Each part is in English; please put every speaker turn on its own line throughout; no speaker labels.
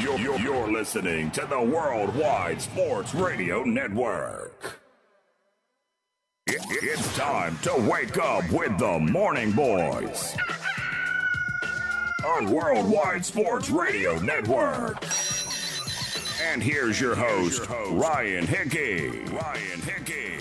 You're, you're, you're listening to the Worldwide Sports Radio Network. It, it's time to wake up with the Morning Boys on Worldwide Sports Radio Network. And here's your host, Ryan Hickey. Ryan Hickey.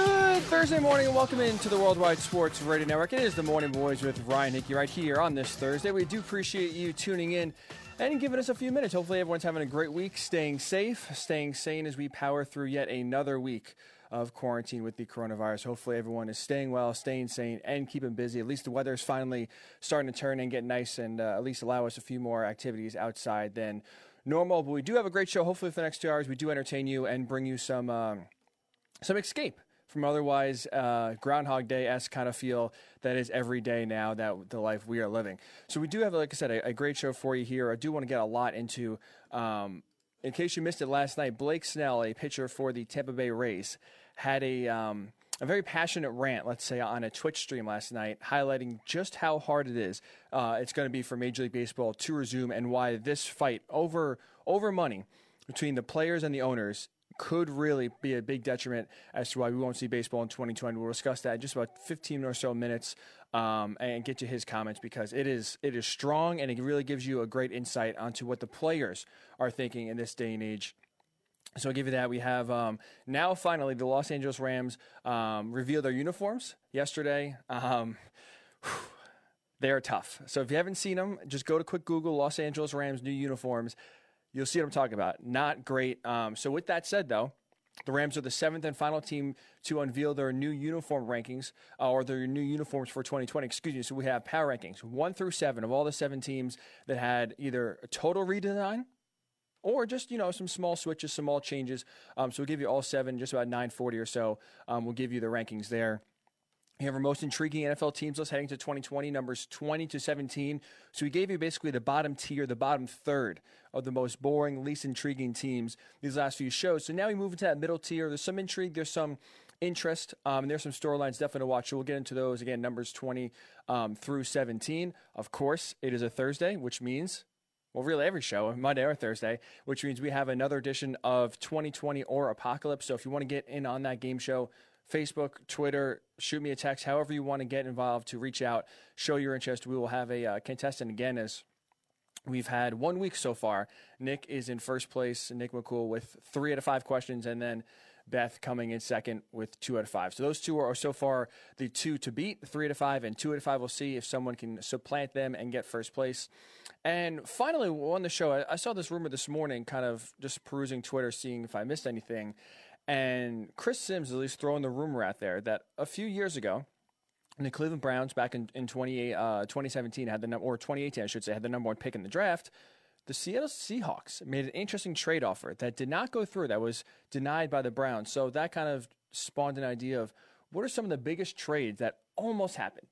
Good Thursday morning and welcome into the Worldwide Sports Radio Network. It is the Morning Boys with Ryan Hickey right here on this Thursday. We do appreciate you tuning in and giving us a few minutes. Hopefully, everyone's having a great week, staying safe, staying sane as we power through yet another week of quarantine with the coronavirus. Hopefully, everyone is staying well, staying sane, and keeping busy. At least the weather is finally starting to turn and get nice and uh, at least allow us a few more activities outside than normal. But we do have a great show. Hopefully, for the next two hours, we do entertain you and bring you some. Um, some escape from otherwise uh, Groundhog Day esque kind of feel that is every day now that the life we are living. So we do have, like I said, a, a great show for you here. I do want to get a lot into. Um, in case you missed it last night, Blake Snell, a pitcher for the Tampa Bay Rays, had a um, a very passionate rant, let's say, on a Twitch stream last night, highlighting just how hard it is uh, it's going to be for Major League Baseball to resume, and why this fight over over money between the players and the owners could really be a big detriment as to why we won't see baseball in 2020. We'll discuss that in just about 15 or so minutes um, and get to his comments because it is it is strong and it really gives you a great insight onto what the players are thinking in this day and age. So I'll give you that. We have um, now finally the Los Angeles Rams um, revealed their uniforms yesterday. Um, they are tough. So if you haven't seen them, just go to quick Google Los Angeles Rams new uniforms you'll see what I'm talking about. Not great. Um, so, with that said, though, the Rams are the seventh and final team to unveil their new uniform rankings uh, or their new uniforms for 2020. Excuse me. So, we have power rankings one through seven of all the seven teams that had either a total redesign or just you know some small switches, some small changes. Um, so we'll give you all seven, just about 940 or so. Um, we'll give you the rankings there. We have our most intriguing NFL teams list heading to 2020, numbers 20 to 17. So we gave you basically the bottom tier, the bottom third of the most boring, least intriguing teams these last few shows. So now we move into that middle tier. There's some intrigue, there's some interest, um, and there's some storylines definitely to watch. So we'll get into those again, numbers 20 um, through 17. Of course, it is a Thursday, which means well, really every show, Monday or Thursday, which means we have another edition of 2020 or Apocalypse. So if you want to get in on that game show, Facebook, Twitter, shoot me a text, however you want to get involved to reach out, show your interest. We will have a uh, contestant again as we've had one week so far. Nick is in first place, Nick McCool with three out of five questions, and then Beth coming in second with two out of five. So those two are so far the two to beat, three out of five, and two out of five. We'll see if someone can supplant them and get first place. And finally, on the show, I, I saw this rumor this morning, kind of just perusing Twitter, seeing if I missed anything. And Chris Sims is at least throwing the rumor out there that a few years ago, the Cleveland Browns back in, in 28, uh, 2017 had the number, or 2018, I should say, had the number one pick in the draft. The Seattle Seahawks made an interesting trade offer that did not go through, that was denied by the Browns. So that kind of spawned an idea of what are some of the biggest trades that almost happened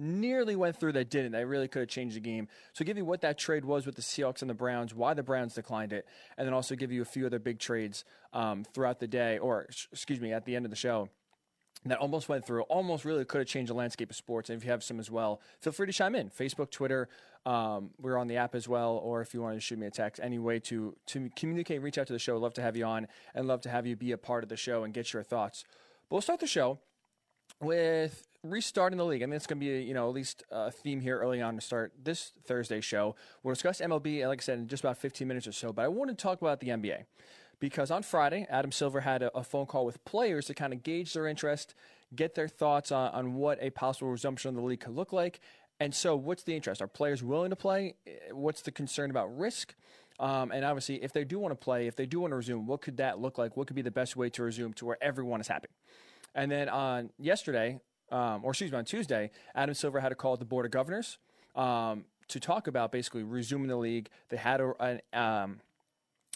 nearly went through that didn't. That really could have changed the game. So give you what that trade was with the Seahawks and the Browns, why the Browns declined it, and then also give you a few other big trades um, throughout the day, or excuse me, at the end of the show. That almost went through, almost really could have changed the landscape of sports. And if you have some as well, feel free to chime in. Facebook, Twitter, um, we're on the app as well. Or if you want to shoot me a text, any way to to communicate, reach out to the show. Love to have you on, and love to have you be a part of the show and get your thoughts. But we'll start the show with restarting the league. I mean, it's going to be you know at least a theme here early on to start this Thursday show. We'll discuss MLB, like I said, in just about 15 minutes or so. But I want to talk about the NBA because on Friday, Adam Silver had a, a phone call with players to kind of gauge their interest, get their thoughts on, on what a possible resumption of the league could look like. And so, what's the interest? Are players willing to play? What's the concern about risk? Um, and obviously, if they do want to play, if they do want to resume, what could that look like? What could be the best way to resume to where everyone is happy? And then on yesterday, um, or excuse me, on Tuesday, Adam Silver had a call with the Board of Governors um, to talk about basically resuming the league. They had a, a, um,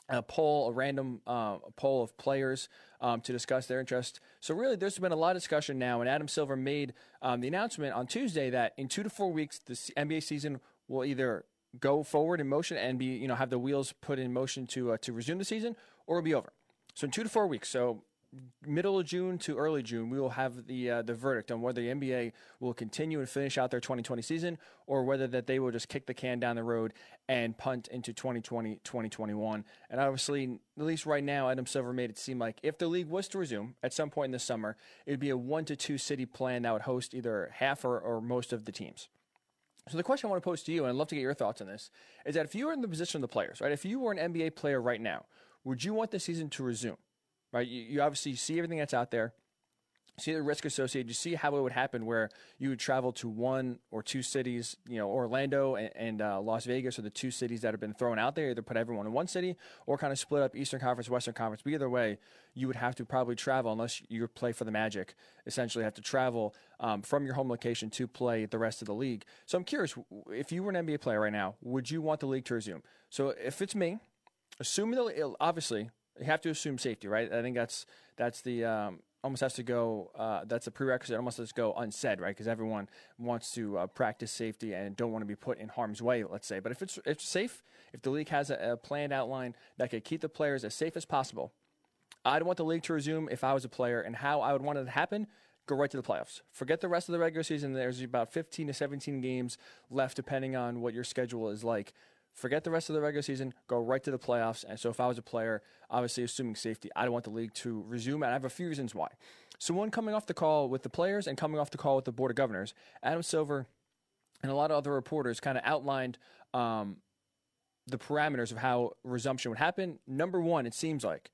a poll, a random uh, poll of players um, to discuss their interest. So really, there's been a lot of discussion now, and Adam Silver made um, the announcement on Tuesday that in two to four weeks, the NBA season will either go forward in motion and be, you know, have the wheels put in motion to uh, to resume the season, or it'll be over. So in two to four weeks. So middle of June to early June, we will have the uh, the verdict on whether the NBA will continue and finish out their 2020 season or whether that they will just kick the can down the road and punt into 2020 2021. And obviously, at least right now, Adam Silver made it seem like if the league was to resume at some point in the summer, it would be a one to two city plan that would host either half or, or most of the teams. So the question I want to pose to you, and I'd love to get your thoughts on this, is that if you were in the position of the players, right? If you were an NBA player right now, would you want the season to resume? Right? You, you obviously see everything that's out there, see the risk associated. You see how it would happen where you would travel to one or two cities, you know, Orlando and, and uh, Las Vegas are the two cities that have been thrown out there. Either put everyone in one city or kind of split up Eastern Conference, Western Conference. But either way, you would have to probably travel unless you play for the Magic. Essentially, have to travel um, from your home location to play the rest of the league. So I'm curious, if you were an NBA player right now, would you want the league to resume? So if it's me, assuming that obviously you have to assume safety, right? I think that's that's the um, almost has to go. Uh, that's a prerequisite. Almost has to go unsaid, right? Because everyone wants to uh, practice safety and don't want to be put in harm's way. Let's say, but if it's if it's safe, if the league has a, a planned outline that could keep the players as safe as possible, I'd want the league to resume if I was a player, and how I would want it to happen. Go right to the playoffs. Forget the rest of the regular season. There's about 15 to 17 games left, depending on what your schedule is like forget the rest of the regular season, go right to the playoffs. And so, if I was a player, obviously assuming safety, I don't want the league to resume. And I have a few reasons why. So, one coming off the call with the players and coming off the call with the board of governors, Adam Silver and a lot of other reporters kind of outlined um, the parameters of how resumption would happen. Number one, it seems like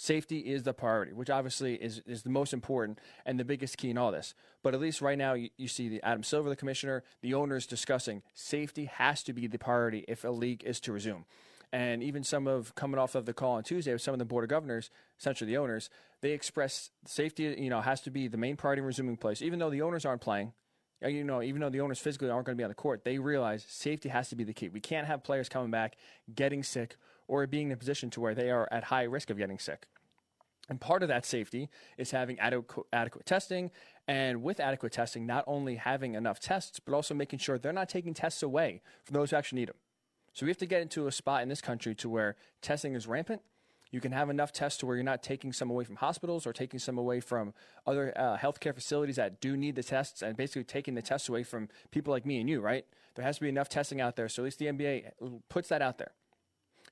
Safety is the priority, which obviously is, is the most important and the biggest key in all this. But at least right now, you, you see the Adam Silver, the commissioner, the owners discussing safety has to be the priority if a league is to resume. And even some of coming off of the call on Tuesday with some of the board of governors, essentially the owners, they express safety, you know, has to be the main priority in resuming place. Even though the owners aren't playing, you know, even though the owners physically aren't going to be on the court, they realize safety has to be the key. We can't have players coming back getting sick or being in a position to where they are at high risk of getting sick. And part of that safety is having adequate, adequate testing. And with adequate testing, not only having enough tests, but also making sure they're not taking tests away from those who actually need them. So we have to get into a spot in this country to where testing is rampant. You can have enough tests to where you're not taking some away from hospitals or taking some away from other uh, healthcare facilities that do need the tests and basically taking the tests away from people like me and you, right? There has to be enough testing out there. So at least the NBA puts that out there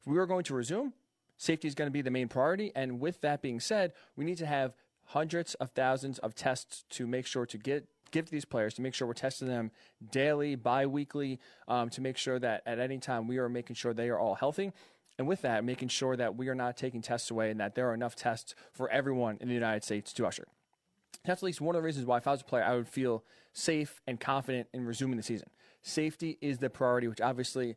we are going to resume, safety is going to be the main priority. And with that being said, we need to have hundreds of thousands of tests to make sure to get give to these players to make sure we're testing them daily, bi-weekly, um, to make sure that at any time we are making sure they are all healthy. And with that, making sure that we are not taking tests away and that there are enough tests for everyone in the United States to usher. That's at least one of the reasons why, if I was a player, I would feel safe and confident in resuming the season. Safety is the priority, which obviously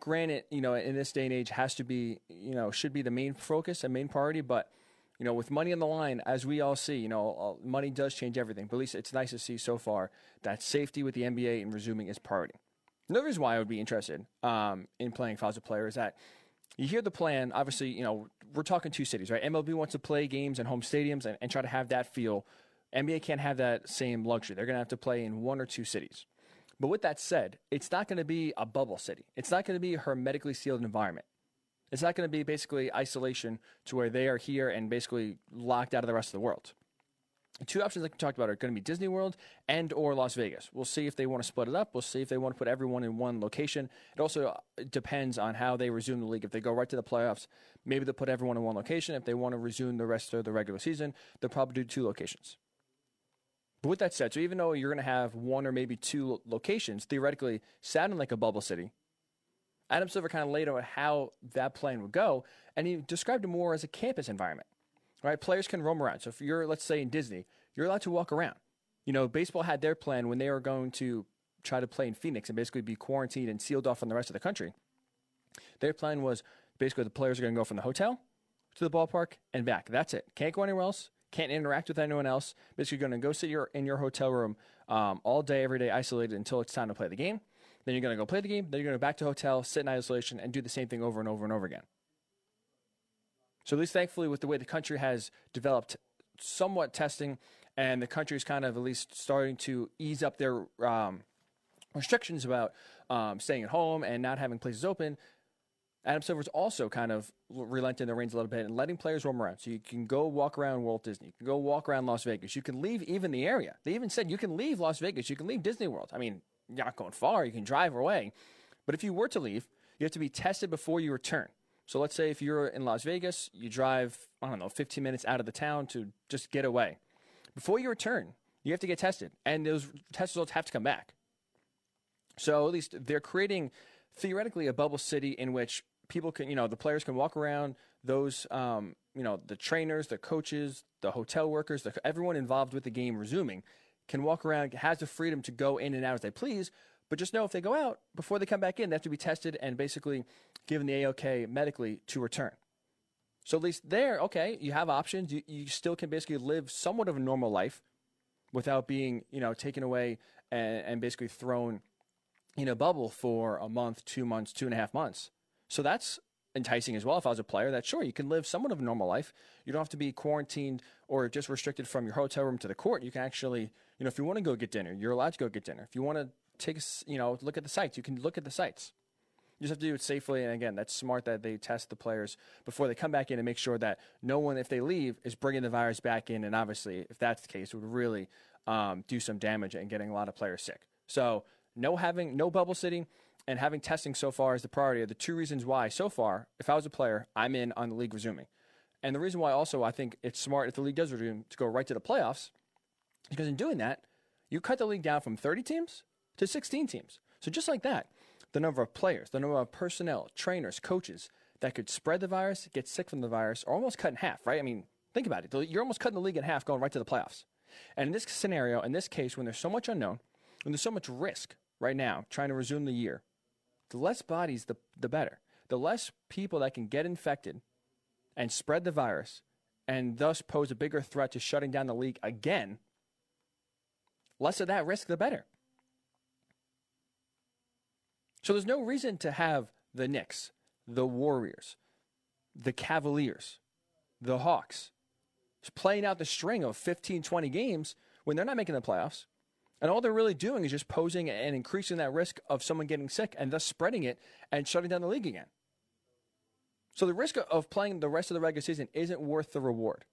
granted, you know, in this day and age, has to be, you know, should be the main focus and main priority. But, you know, with money on the line, as we all see, you know, money does change everything. But at least it's nice to see so far that safety with the NBA and resuming is priority. Another reason why I would be interested um, in playing a player is that you hear the plan. Obviously, you know, we're talking two cities, right? MLB wants to play games in home stadiums and, and try to have that feel. NBA can't have that same luxury. They're going to have to play in one or two cities. But with that said, it's not going to be a bubble city. It's not going to be a hermetically sealed environment. It's not going to be basically isolation to where they are here and basically locked out of the rest of the world. Two options like we talked about are going to be Disney World and or Las Vegas. We'll see if they want to split it up. We'll see if they want to put everyone in one location. It also uh, depends on how they resume the league. If they go right to the playoffs, maybe they'll put everyone in one location. If they want to resume the rest of the regular season, they'll probably do two locations. But with that said, so even though you're going to have one or maybe two locations, theoretically sounding like a bubble city, Adam Silver kind of laid out how that plan would go, and he described it more as a campus environment. Right? Players can roam around. So if you're, let's say, in Disney, you're allowed to walk around. You know, baseball had their plan when they were going to try to play in Phoenix and basically be quarantined and sealed off from the rest of the country. Their plan was basically the players are going to go from the hotel to the ballpark and back. That's it. Can't go anywhere else can't interact with anyone else. Basically, you're going to go sit your, in your hotel room um, all day, every day, isolated until it's time to play the game. Then you're going to go play the game. Then you're going to go back to hotel, sit in isolation, and do the same thing over and over and over again. So at least thankfully, with the way the country has developed somewhat testing, and the country is kind of at least starting to ease up their um, restrictions about um, staying at home and not having places open. Adam Silver's also kind of relenting the reins a little bit and letting players roam around. So you can go walk around Walt Disney. You can go walk around Las Vegas. You can leave even the area. They even said you can leave Las Vegas. You can leave Disney World. I mean, you're not going far. You can drive away. But if you were to leave, you have to be tested before you return. So let's say if you're in Las Vegas, you drive, I don't know, 15 minutes out of the town to just get away. Before you return, you have to get tested, and those test results have to come back. So at least they're creating theoretically a bubble city in which people can, you know, the players can walk around. Those, um, you know, the trainers, the coaches, the hotel workers, the, everyone involved with the game resuming can walk around, has the freedom to go in and out as they please. But just know if they go out before they come back in, they have to be tested and basically given the AOK medically to return. So at least there, okay, you have options. You, you still can basically live somewhat of a normal life without being, you know, taken away and, and basically thrown in a bubble for a month, two months, two and a half months. So that's enticing as well. If I was a player, that sure you can live somewhat of a normal life. You don't have to be quarantined or just restricted from your hotel room to the court. You can actually, you know, if you want to go get dinner, you're allowed to go get dinner. If you want to take, you know, look at the sights, you can look at the sights. You just have to do it safely. And again, that's smart that they test the players before they come back in and make sure that no one, if they leave, is bringing the virus back in. And obviously, if that's the case, it would really um, do some damage and getting a lot of players sick. So no having no bubble city and having testing so far as the priority are the two reasons why so far, if I was a player, I'm in on the league resuming. And the reason why also I think it's smart if the league does resume to go right to the playoffs, because in doing that, you cut the league down from 30 teams to 16 teams. So just like that, the number of players, the number of personnel, trainers, coaches that could spread the virus, get sick from the virus, are almost cut in half, right? I mean, think about it. You're almost cutting the league in half going right to the playoffs. And in this scenario, in this case, when there's so much unknown, when there's so much risk right now trying to resume the year, the less bodies, the, the better. The less people that can get infected and spread the virus and thus pose a bigger threat to shutting down the league again, less of that risk, the better. So there's no reason to have the Knicks, the Warriors, the Cavaliers, the Hawks playing out the string of 15, 20 games when they're not making the playoffs. And all they're really doing is just posing and increasing that risk of someone getting sick and thus spreading it and shutting down the league again. So the risk of playing the rest of the regular season isn't worth the reward.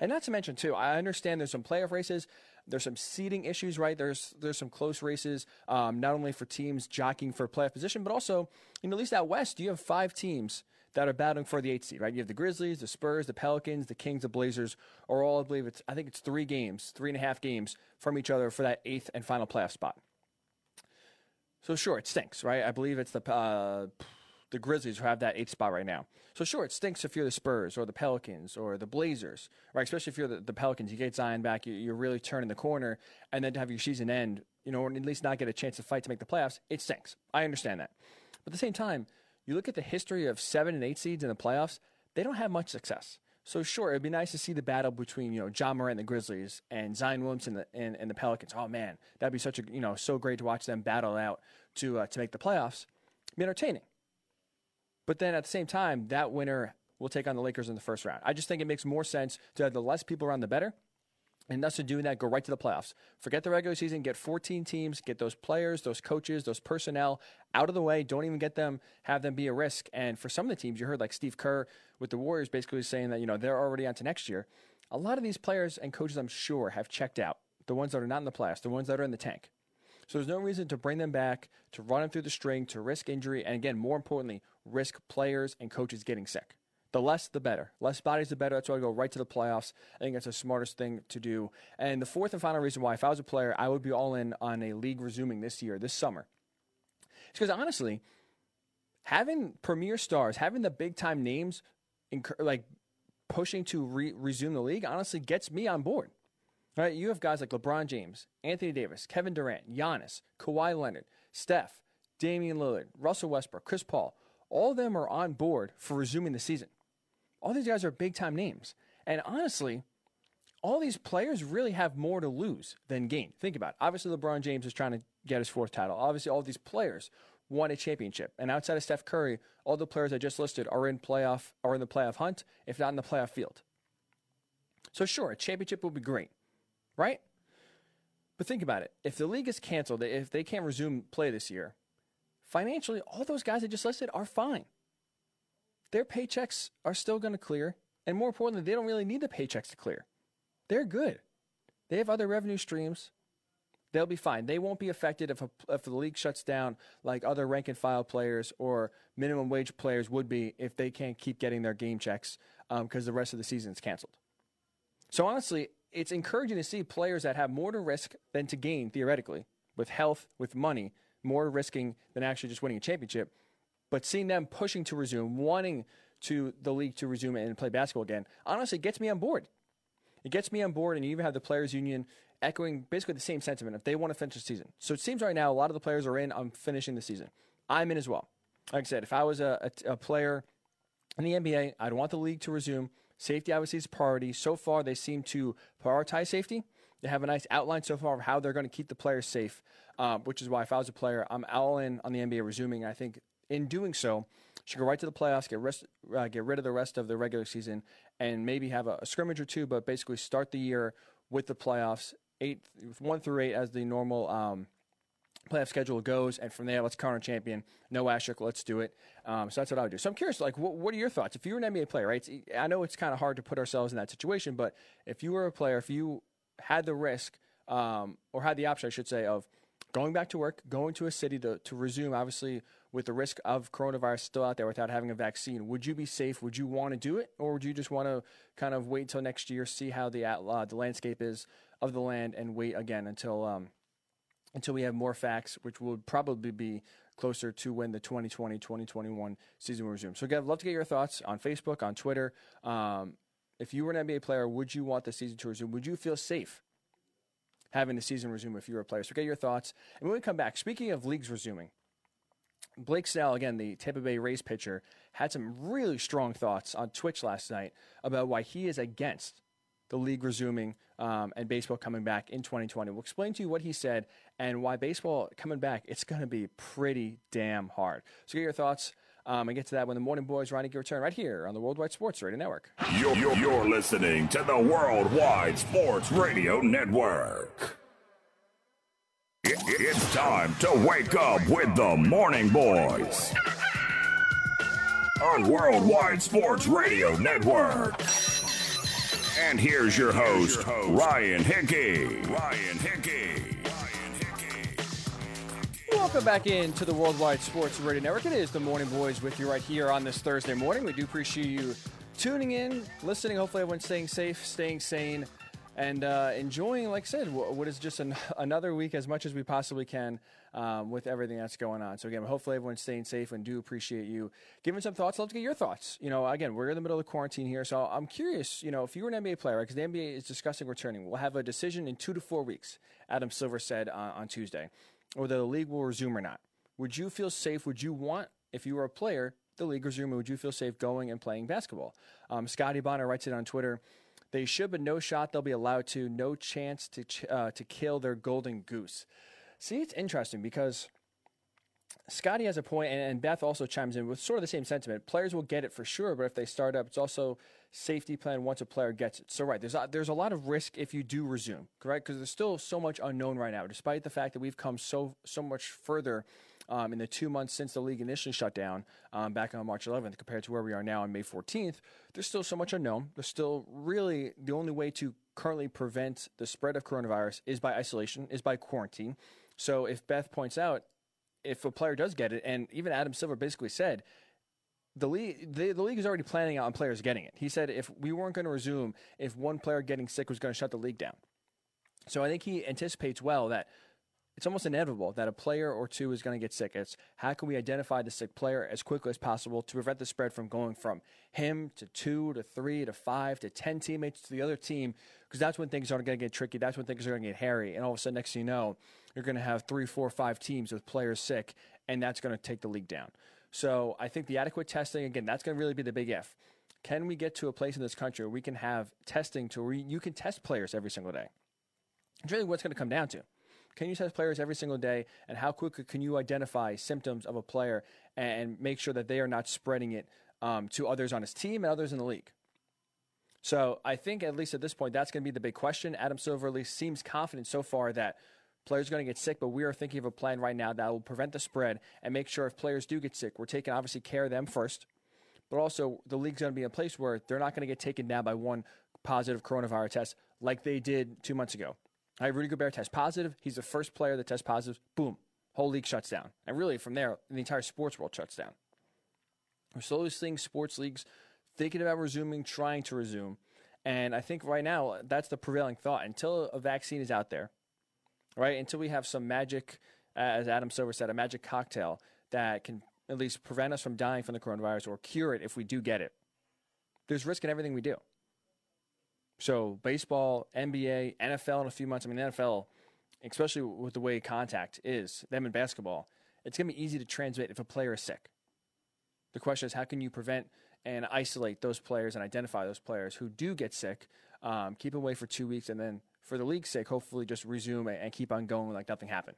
And not to mention too, I understand there's some playoff races, there's some seeding issues, right? There's there's some close races, um, not only for teams jockeying for playoff position, but also, you know, at least out west, you have five teams that are battling for the eighth seed, right? You have the Grizzlies, the Spurs, the Pelicans, the Kings, the Blazers, or all I believe it's I think it's three games, three and a half games from each other for that eighth and final playoff spot. So sure, it stinks, right? I believe it's the uh, the Grizzlies who have that eighth spot right now. So sure, it stinks if you're the Spurs or the Pelicans or the Blazers, right? Especially if you're the, the Pelicans, you get Zion back, you, are really turning the corner, and then to have your season end, you know, or at least not get a chance to fight to make the playoffs, it stinks. I understand that, but at the same time, you look at the history of seven and eight seeds in the playoffs, they don't have much success. So sure, it'd be nice to see the battle between you know Ja Morant and the Grizzlies and Zion Williamson and the, and, and the Pelicans. Oh man, that'd be such a you know so great to watch them battle out to uh, to make the playoffs. It'd be entertaining. But then at the same time, that winner will take on the Lakers in the first round. I just think it makes more sense to have the less people around the better. And thus, in doing that, go right to the playoffs. Forget the regular season. Get 14 teams. Get those players, those coaches, those personnel out of the way. Don't even get them, have them be a risk. And for some of the teams, you heard like Steve Kerr with the Warriors basically saying that, you know, they're already on to next year. A lot of these players and coaches, I'm sure, have checked out. The ones that are not in the playoffs, the ones that are in the tank. So there's no reason to bring them back, to run them through the string, to risk injury, and again, more importantly, risk players and coaches getting sick. The less, the better. Less bodies, the better. That's why I go right to the playoffs. I think that's the smartest thing to do. And the fourth and final reason why, if I was a player, I would be all in on a league resuming this year, this summer. It's because honestly, having premier stars, having the big time names, like pushing to re- resume the league, honestly gets me on board. Right, you have guys like LeBron James, Anthony Davis, Kevin Durant, Giannis, Kawhi Leonard, Steph, Damian Lillard, Russell Westbrook, Chris Paul. All of them are on board for resuming the season. All these guys are big time names. And honestly, all these players really have more to lose than gain. Think about it. Obviously, LeBron James is trying to get his fourth title. Obviously, all these players won a championship. And outside of Steph Curry, all the players I just listed are in playoff are in the playoff hunt, if not in the playoff field. So sure, a championship would be great right? But think about it. If the league is canceled, if they can't resume play this year, financially, all those guys I just listed are fine. Their paychecks are still going to clear. And more importantly, they don't really need the paychecks to clear. They're good. They have other revenue streams. They'll be fine. They won't be affected if, a, if the league shuts down like other rank and file players or minimum wage players would be if they can't keep getting their game checks because um, the rest of the season is canceled. So honestly, it's encouraging to see players that have more to risk than to gain theoretically with health, with money, more risking than actually just winning a championship. But seeing them pushing to resume, wanting to the league to resume and play basketball again, honestly, gets me on board. It gets me on board, and you even have the players' union echoing basically the same sentiment if they want to finish the season. So it seems right now a lot of the players are in on finishing the season. I'm in as well. Like I said, if I was a, a, a player in the NBA, I'd want the league to resume. Safety obviously is a priority. So far, they seem to prioritize safety. They have a nice outline so far of how they're going to keep the players safe, um, which is why if I was a player, I'm all in on the NBA resuming. I think in doing so, should go right to the playoffs, get rest, uh, get rid of the rest of the regular season, and maybe have a, a, scrimmage or two, but basically start the year with the playoffs, eight one through eight as the normal um, playoff schedule goes, and from there, let's crown a champion. No asterisk, let's do it. Um, so that's what I would do. So I'm curious, like, what, what are your thoughts? If you were an NBA player, right? I know it's kind of hard to put ourselves in that situation, but if you were a player, if you had the risk um, or had the option, I should say, of going back to work, going to a city to, to resume, obviously with the risk of coronavirus still out there without having a vaccine, would you be safe? Would you want to do it, or would you just want to kind of wait until next year, see how the uh, the landscape is of the land, and wait again until um, until we have more facts, which would probably be closer to when the 2020-2021 season will resume. So again, I'd love to get your thoughts on Facebook, on Twitter. Um, if you were an NBA player, would you want the season to resume? Would you feel safe having the season resume if you were a player? So get your thoughts. And when we come back, speaking of leagues resuming, Blake Snell, again, the Tampa Bay Rays pitcher, had some really strong thoughts on Twitch last night about why he is against the league resuming um, and baseball coming back in 2020. We'll explain to you what he said and why baseball coming back, it's going to be pretty damn hard. So get your thoughts um, and get to that when the Morning Boys Ronnie return right here on the Worldwide Sports Radio Network.
You're, you're, you're listening to the Worldwide Sports Radio Network. It, it's time to wake up with the Morning Boys on Worldwide Sports Radio Network. And here's your host, Ryan Hickey. Ryan Hickey.
Welcome back into the Worldwide Sports Radio Network. It is the Morning Boys with you right here on this Thursday morning. We do appreciate you tuning in, listening. Hopefully, everyone's staying safe, staying sane, and uh, enjoying, like I said, what is just an, another week as much as we possibly can um, with everything that's going on. So again, hopefully everyone's staying safe and do appreciate you giving some thoughts. Love to get your thoughts. You know, again, we're in the middle of quarantine here, so I'm curious. You know, if you were an NBA player, because the NBA is discussing returning, we'll have a decision in two to four weeks. Adam Silver said uh, on Tuesday, whether the league will resume or not. Would you feel safe? Would you want, if you were a player, the league resume? Would you feel safe going and playing basketball? Um, Scotty Bonner writes it on Twitter. They should, but no shot they'll be allowed to. No chance to ch- uh, to kill their golden goose. See, it's interesting because Scotty has a point, and, and Beth also chimes in with sort of the same sentiment. Players will get it for sure, but if they start up, it's also safety plan once a player gets it. So right, there's a, there's a lot of risk if you do resume, correct? Because there's still so much unknown right now, despite the fact that we've come so so much further um, in the two months since the league initially shut down um, back on March 11th compared to where we are now on May 14th, there's still so much unknown. There's still really the only way to currently prevent the spread of coronavirus is by isolation, is by quarantine. So if Beth points out, if a player does get it, and even Adam Silver basically said, the league, the, the league is already planning out on players getting it. He said if we weren't going to resume, if one player getting sick was going to shut the league down. So I think he anticipates well that it's almost inevitable that a player or two is going to get sick. It's how can we identify the sick player as quickly as possible to prevent the spread from going from him to two to three to five to 10 teammates to the other team, because that's when things are going to get tricky. That's when things are going to get hairy. And all of a sudden, next thing you know, you're going to have three, four, five teams with players sick, and that's going to take the league down. So I think the adequate testing, again, that's going to really be the big if. Can we get to a place in this country where we can have testing to where you can test players every single day? It's really what's going to come down to. Can you test players every single day? And how quickly can you identify symptoms of a player and make sure that they are not spreading it um, to others on his team and others in the league? So I think, at least at this point, that's going to be the big question. Adam Silver at least seems confident so far that players are going to get sick, but we are thinking of a plan right now that will prevent the spread and make sure if players do get sick, we're taking obviously care of them first. but also the league's going to be in a place where they're not going to get taken down by one positive coronavirus test like they did two months ago. I Rudy Gobert tests positive. He's the first player that tests positive. Boom, whole league shuts down, and really from there, the entire sports world shuts down. We're slowly seeing sports leagues thinking about resuming, trying to resume, and I think right now that's the prevailing thought. Until a vaccine is out there, right? Until we have some magic, as Adam Silver said, a magic cocktail that can at least prevent us from dying from the coronavirus or cure it if we do get it. There's risk in everything we do. So baseball, NBA, NFL in a few months. I mean, NFL, especially with the way contact is, them in basketball, it's going to be easy to transmit if a player is sick. The question is, how can you prevent and isolate those players and identify those players who do get sick, um, keep away for two weeks, and then for the league's sake, hopefully just resume and keep on going like nothing happened.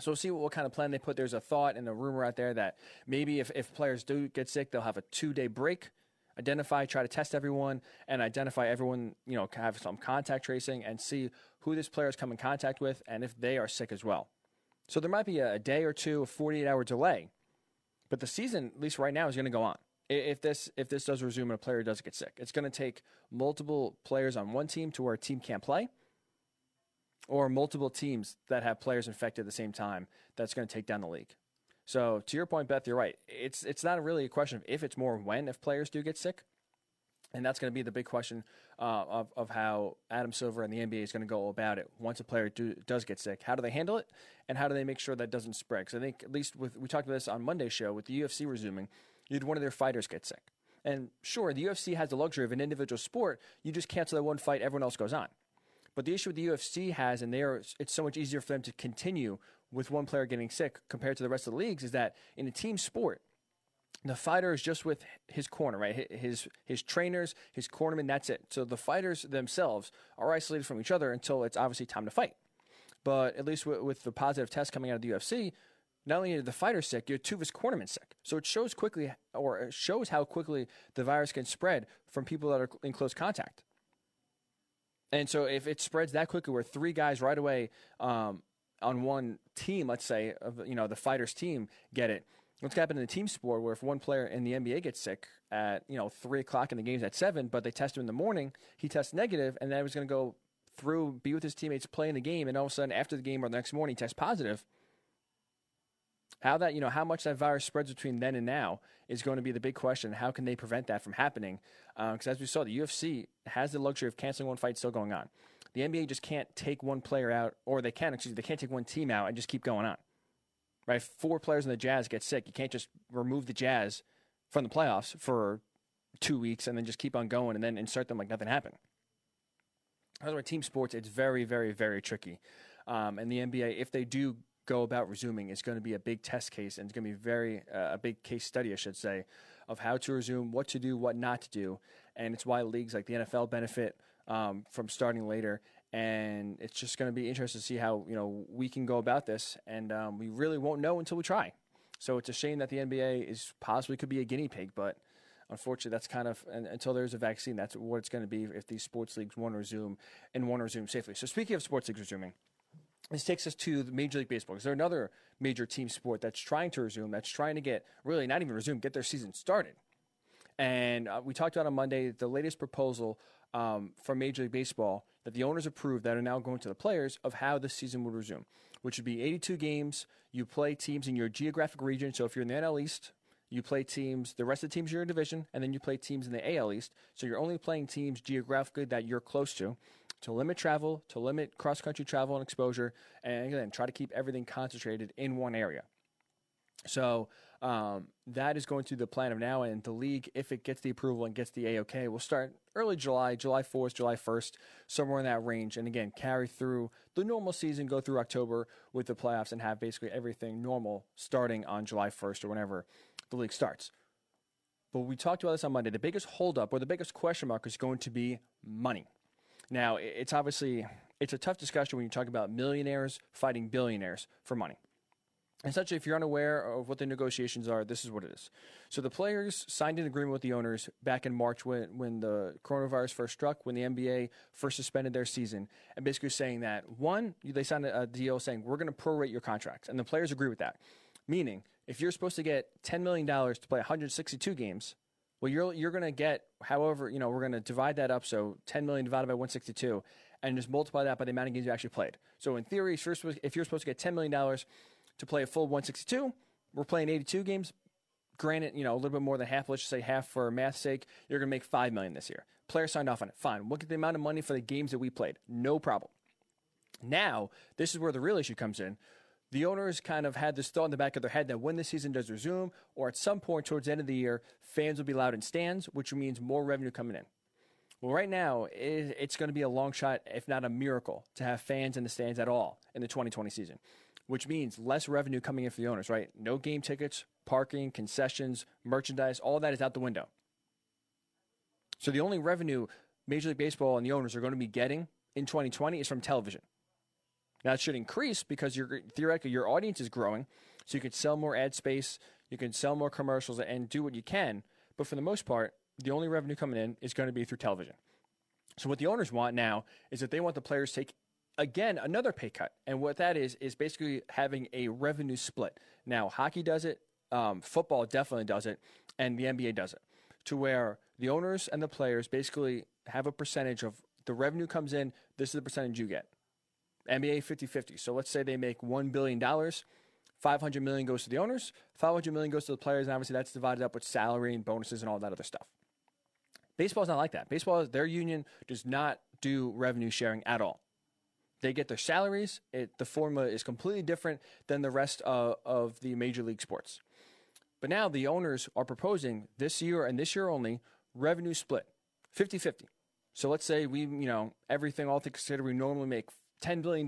So we'll see what, what, kind of plan they put. There's a thought and a rumor out there that maybe if, if players do get sick, they'll have a two day break, identify, try to test everyone, and identify everyone, you know, have some contact tracing and see who this player has come in contact with and if they are sick as well. So there might be a, day or two, a 48 hour delay, but the season, at least right now, is going to go on. If this if this does resume and a player does get sick, it's going to take multiple players on one team to where a team can't play or multiple teams that have players infected at the same time that's going to take down the league. So to your point, Beth, you're right. It's it's not really a question of if; it's more when if players do get sick, and that's going to be the big question uh, of of how Adam Silver and the NBA is going to go about it once a player do, does get sick. How do they handle it, and how do they make sure that doesn't spread? Because I think at least with we talked about this on Monday's show with the UFC resuming, you'd one of their fighters get sick. And sure, the UFC has the luxury of an individual sport. You just cancel that one fight, everyone else goes on. But the issue with the UFC has, and they are, it's so much easier for them to continue with one player getting sick compared to the rest of the leagues, is that in a team sport, the fighter is just with his corner, right? His his trainers, his cornermen. That's it. So the fighters themselves are isolated from each other until it's obviously time to fight. But at least with, with the positive test coming out of the UFC, not only are the fighters sick, you have two of his cornermen sick. So it shows quickly, or it shows how quickly the virus can spread from people that are in close contact. And so if it spreads that quickly, where three guys right away um, on one team, let's say, of you know the fighters team get it. What's happened in the team sport where if one player in the NBA gets sick at you know three o'clock and the game's at seven, but they test him in the morning, he tests negative, and then he was going to go through, be with his teammates, play in the game, and all of a sudden after the game or the next morning, he tests positive. How that you know how much that virus spreads between then and now is going to be the big question. How can they prevent that from happening? Because uh, as we saw, the UFC has the luxury of canceling one fight still going on. The NBA just can't take one player out, or they can, excuse me, they can't take one team out and just keep going on. Right? Four players in the Jazz get sick. You can't just remove the Jazz from the playoffs for two weeks and then just keep on going and then insert them like nothing happened. Otherwise, team sports, it's very, very, very tricky. Um, and the NBA, if they do go about resuming it's going to be a big test case and it's going to be very uh, a big case study, I should say, of how to resume, what to do, what not to do, and it's why leagues like the NFL benefit um, from starting later. And it's just going to be interesting to see how you know we can go about this, and um, we really won't know until we try. So it's a shame that the NBA is possibly could be a guinea pig, but unfortunately, that's kind of until there's a vaccine, that's what it's going to be if these sports leagues want to resume and want to resume safely. So speaking of sports leagues resuming. This takes us to Major League Baseball. Is there another major team sport that's trying to resume, that's trying to get, really not even resume, get their season started? And uh, we talked about on Monday the latest proposal um, from Major League Baseball that the owners approved that are now going to the players of how the season would resume, which would be 82 games. You play teams in your geographic region. So if you're in the NL East, you play teams, the rest of the teams in your division, and then you play teams in the AL East. So you're only playing teams geographically that you're close to to limit travel, to limit cross country travel and exposure, and again, try to keep everything concentrated in one area. So um, that is going to the plan of now, and the league, if it gets the approval and gets the AOK, will start early July, July 4th, July 1st, somewhere in that range, and again, carry through the normal season, go through October with the playoffs, and have basically everything normal starting on July 1st or whenever the league starts. But we talked about this on Monday. The biggest holdup or the biggest question mark is going to be money. Now, it's obviously it's a tough discussion when you talk about millionaires fighting billionaires for money. Essentially, if you're unaware of what the negotiations are, this is what it is. So the players signed an agreement with the owners back in March when, when the coronavirus first struck, when the NBA first suspended their season, and basically saying that one, they signed a deal saying we're going to prorate your contracts, and the players agree with that. Meaning, if you're supposed to get $10 million to play 162 games, Well, you're you're going to get, however, you know, we're going to divide that up. So 10 million divided by 162, and just multiply that by the amount of games you actually played. So in theory, if you're supposed, if you're supposed to get 10 million dollars to play a full 162, we're playing 82 games. Granted, you know, a little bit more than half. Let's just say half for math's sake. You're going to make five million this year. Player signed off on it. Fine. Look at the amount of money for the games that we played. No problem. Now, this is where the real issue comes in. The owners kind of had this thought in the back of their head that when the season does resume, or at some point towards the end of the year, fans will be allowed in stands, which means more revenue coming in. Well, right now, it's going to be a long shot, if not a miracle, to have fans in the stands at all in the 2020 season, which means less revenue coming in for the owners, right? No game tickets, parking, concessions, merchandise, all that is out the window. So the only revenue Major League Baseball and the owners are going to be getting in 2020 is from television. Now it should increase because your theoretically your audience is growing, so you can sell more ad space, you can sell more commercials, and do what you can. But for the most part, the only revenue coming in is going to be through television. So what the owners want now is that they want the players to take again another pay cut, and what that is is basically having a revenue split. Now hockey does it, um, football definitely does it, and the NBA does it, to where the owners and the players basically have a percentage of the revenue comes in. This is the percentage you get. NBA 50-50. So let's say they make $1 billion. 500 million goes to the owners, 500 million goes to the players, and obviously that's divided up with salary and bonuses and all that other stuff. Baseball is not like that. Baseball, their union does not do revenue sharing at all. They get their salaries. It, the formula is completely different than the rest of, of the major league sports. But now the owners are proposing this year and this year only revenue split 50 50. So let's say we, you know, everything all things considered, we normally make $10 billion.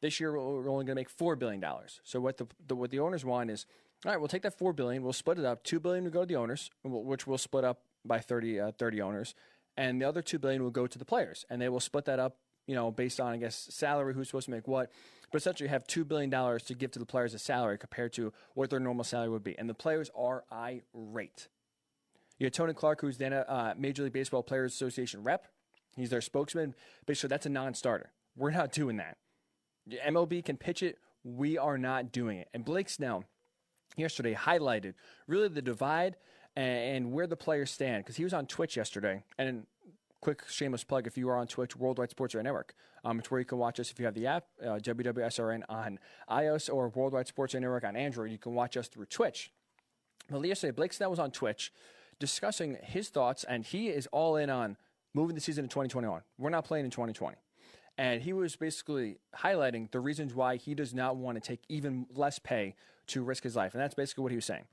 This year, we're only going to make $4 billion. So what the, the, what the owners want is, all right, we'll take that 4 billion, we'll split it up. 2 billion will go to the owners, which we'll split up by 30, uh, 30 owners. And the other 2 billion will go to the players. And they will split that up, you know, based on, I guess, salary, who's supposed to make what. But essentially, you have $2 billion to give to the players as salary compared to what their normal salary would be. And the players are irate. You have Tony Clark, who's the uh, Major League Baseball Players Association rep. He's their spokesman. Basically, that's a non starter. We're not doing that. MLB can pitch it. We are not doing it. And Blake Snell yesterday highlighted really the divide and, where the players stand because he was on Twitch yesterday. And quick shameless plug if you are on Twitch, Worldwide Sports Radio Network. Um, it's where you can watch us if you have the app, uh, WWSRN on iOS or Worldwide Sports Radio Network on Android. You can watch us through Twitch. Well, yesterday, Blake Snell was on Twitch discussing his thoughts, and he is all in on moving the season to 2021. We're not playing in 2020. And he was basically highlighting the reasons why he does not want to take even less pay to risk his life. And that's basically what he was saying.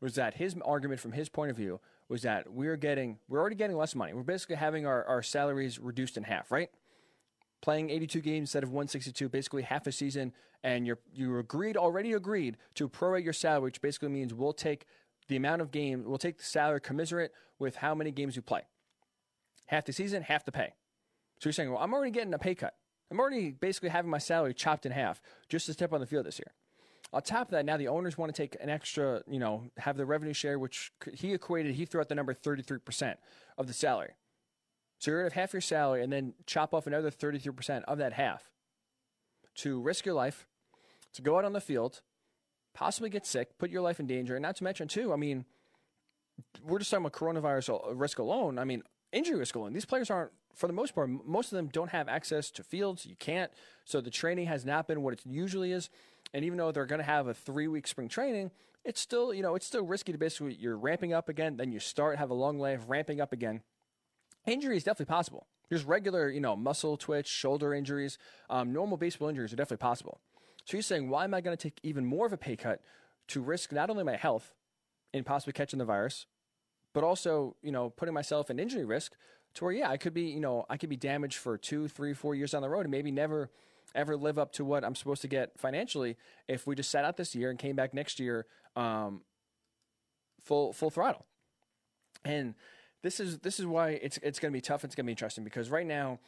Was that his argument from his point of view was that we're getting we're already getting less money. We're basically having our, our salaries reduced in half, right? Playing 82 games instead of 162, basically half a season, and you're you agreed already agreed to prorate your salary, which basically means we'll take the amount of games, we'll take the salary commensurate with how many games you play. Half the season, half the pay. So you're saying, well, I'm already getting a pay cut. I'm already basically having my salary chopped in half just to step on the field this year. On top of that, now the owners want to take an extra, you know, have the revenue share, which he equated, he threw out the number 33% of the salary. So you're going to have half your salary and then chop off another 33% of that half to risk your life, to go out on the field, possibly get sick, put your life in danger. And not to mention, too, I mean, we're just talking about coronavirus risk alone. I mean, injury risk alone. These players aren't for the most part, most of them don't have access to fields. You can't. So the training has not been what it usually is. And even though they're going to have a three week spring training, it's still, you know, it's still risky to basically, you're ramping up again, then you start, have a long life, ramping up again. Injury is definitely possible. There's regular, you know, muscle twitch, shoulder injuries, um, normal baseball injuries are definitely possible. So you're saying, why am I going to take even more of a pay cut to risk not only my health in possibly catching the virus, but also, you know, putting myself in injury risk to where yeah, I could be you know I could be damaged for two, three, four years down the road, and maybe never ever live up to what I'm supposed to get financially if we just sat out this year and came back next year um, full full throttle. And this is this is why it's it's going to be tough. It's going to be interesting because right now,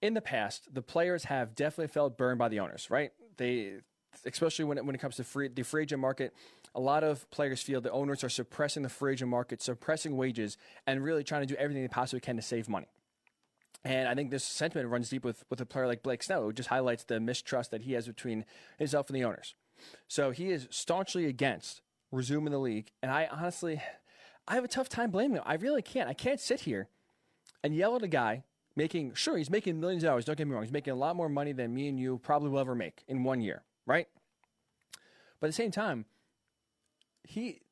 in the past, the players have definitely felt burned by the owners. Right? They especially when it, when it comes to free, the free agent market, a lot of players feel the owners are suppressing the free agent market, suppressing wages, and really trying to do everything they possibly can to save money. And I think this sentiment runs deep with, with a player like Blake Snell, who just highlights the mistrust that he has between himself and the owners. So he is staunchly against resuming the league. And I honestly, I have a tough time blaming him. I really can't. I can't sit here and yell at a guy making, sure, he's making millions of dollars. Don't get me wrong. He's making a lot more money than me and you probably will ever make in one year, right? But at the same time, he,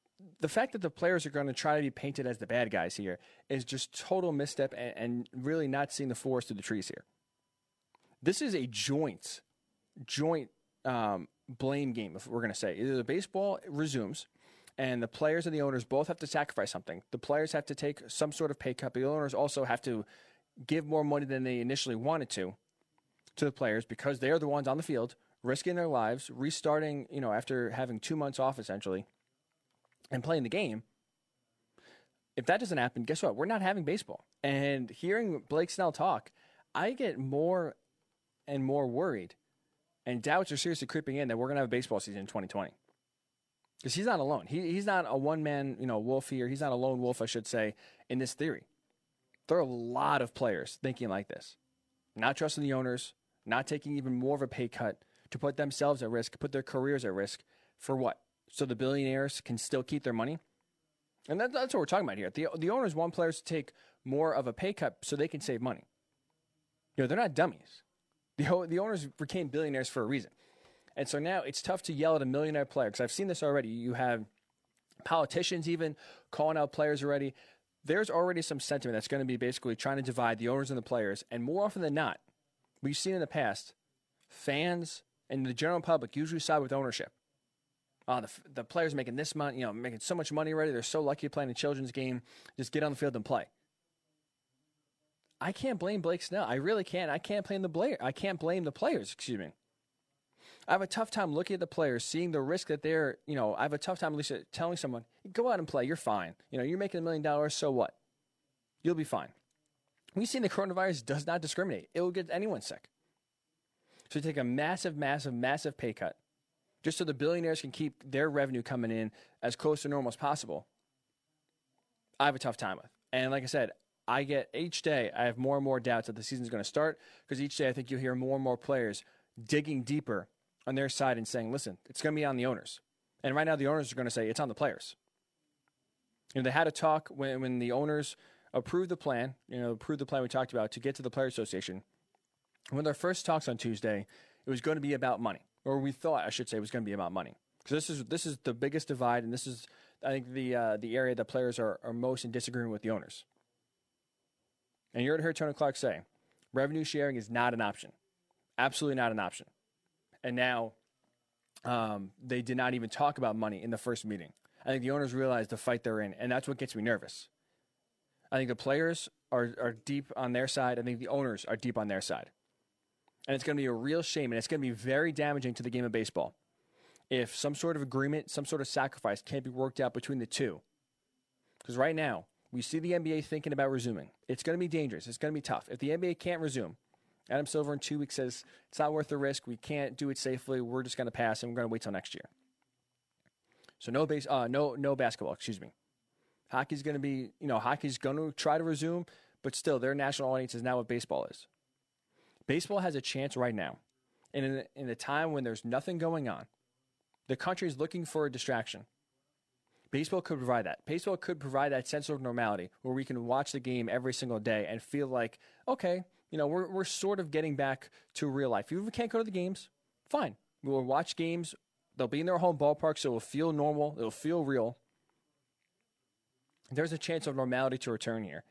the fact that the players are going to try to be painted as the bad guys here is just total misstep and, and really not seeing the forest through the trees here. This is a joint, joint um, blame game, if we're going to say. Either the baseball resumes and the players and the owners both have to sacrifice something. The players have to take some sort of pay cut, the owners also have to give more money than they initially wanted to to the players because they are the ones on the field risking their lives, restarting, you know, after having two months off essentially and playing the game. If that doesn't happen, guess what? We're not having baseball. And hearing Blake Snell talk, I get more and more worried, and doubts are seriously creeping in that we're going to have a baseball season in 2020. Because he's not alone. He, he's not a one man, you know, wolf here. He's not a lone wolf, I should say, in this theory. There are a lot of players thinking like this, not trusting the owners, not taking even more of a pay cut to put themselves at risk, put their careers at risk for what? So the billionaires can still keep their money? And that, that's what we're talking about here. The, the owners want players to take more of a pay cut so they can save money. You know, they're not dummies. The, the owners became billionaires for a reason. And so now it's tough to yell at a millionaire player because I've seen this already. You have politicians even calling out players already. There's already some sentiment that's going to be basically trying to divide the owners and the players. And more often than not, we've seen in the past, fans and the general public usually side with ownership. Oh, the, the players making this money, you know, making so much money already. They're so lucky playing a children's game. Just get on the field and play. I can't blame Blake Snell. I really can't. I can't blame the player. I can't blame the players. Excuse me. I have a tough time looking at the players, seeing the risk that they're, you know, I have a tough time at least uh, telling someone, go out and play. You're fine. You know, you're making a million dollars. So what? You'll be fine. We've seen the coronavirus does not discriminate. It will get anyone sick. So take a massive, massive, massive pay cut just so the billionaires can keep their revenue coming in as close to normal as possible. I have a tough time with. And like I said, I get each day, I have more and more doubts that the season's going to start because each day I think you'll hear more and more players digging deeper on their side and saying, listen, it's going to be on the owners. And right now, the owners are going to say it's on the players. You know, they had a talk when, when the owners approved the plan, you know, approved the plan we talked about to get to the Players Association. When their first talks on Tuesday, it was going to be about money, or we thought, I should say, was going to be about money. Because this is, this is the biggest divide, and this is, I think, the, uh, the area that players are, are most in disagreement with the owners. And you heard Tony Clark say, revenue sharing is not an option. Absolutely not an option and now um, they did not even talk about money in the first meeting. I think the owners realized the fight they're in, and that's what gets me nervous. I think the players are, are deep on their side. I think the owners are deep on their side. And it's going to be a real shame, and it's going to be very damaging to the game of baseball if some sort of agreement, some sort of sacrifice can't be worked out between the two. Because right now, we see the NBA thinking about resuming. It's going to be dangerous. It's going to be tough. If the NBA can't resume, Adam Silver in two weeks says it's not worth the risk. We can't do it safely. We're just going to pass and we're going to wait till next year. So no base, uh, no no basketball. Excuse me. Hockey's going to be, you know, hockey's going to try to resume, but still, their national audience is now what baseball is. Baseball has a chance right now, and in, in a time when there's nothing going on, the country is looking for a distraction. Baseball could provide that. Baseball could provide that sense of normality where we can watch the game every single day and feel like, okay, you know, we're, we're sort of getting back to real life. If we can't go to the games, fine. We'll watch games. They'll be in their home ballpark, so it'll feel normal. It'll feel real. There's a chance of normality to return here.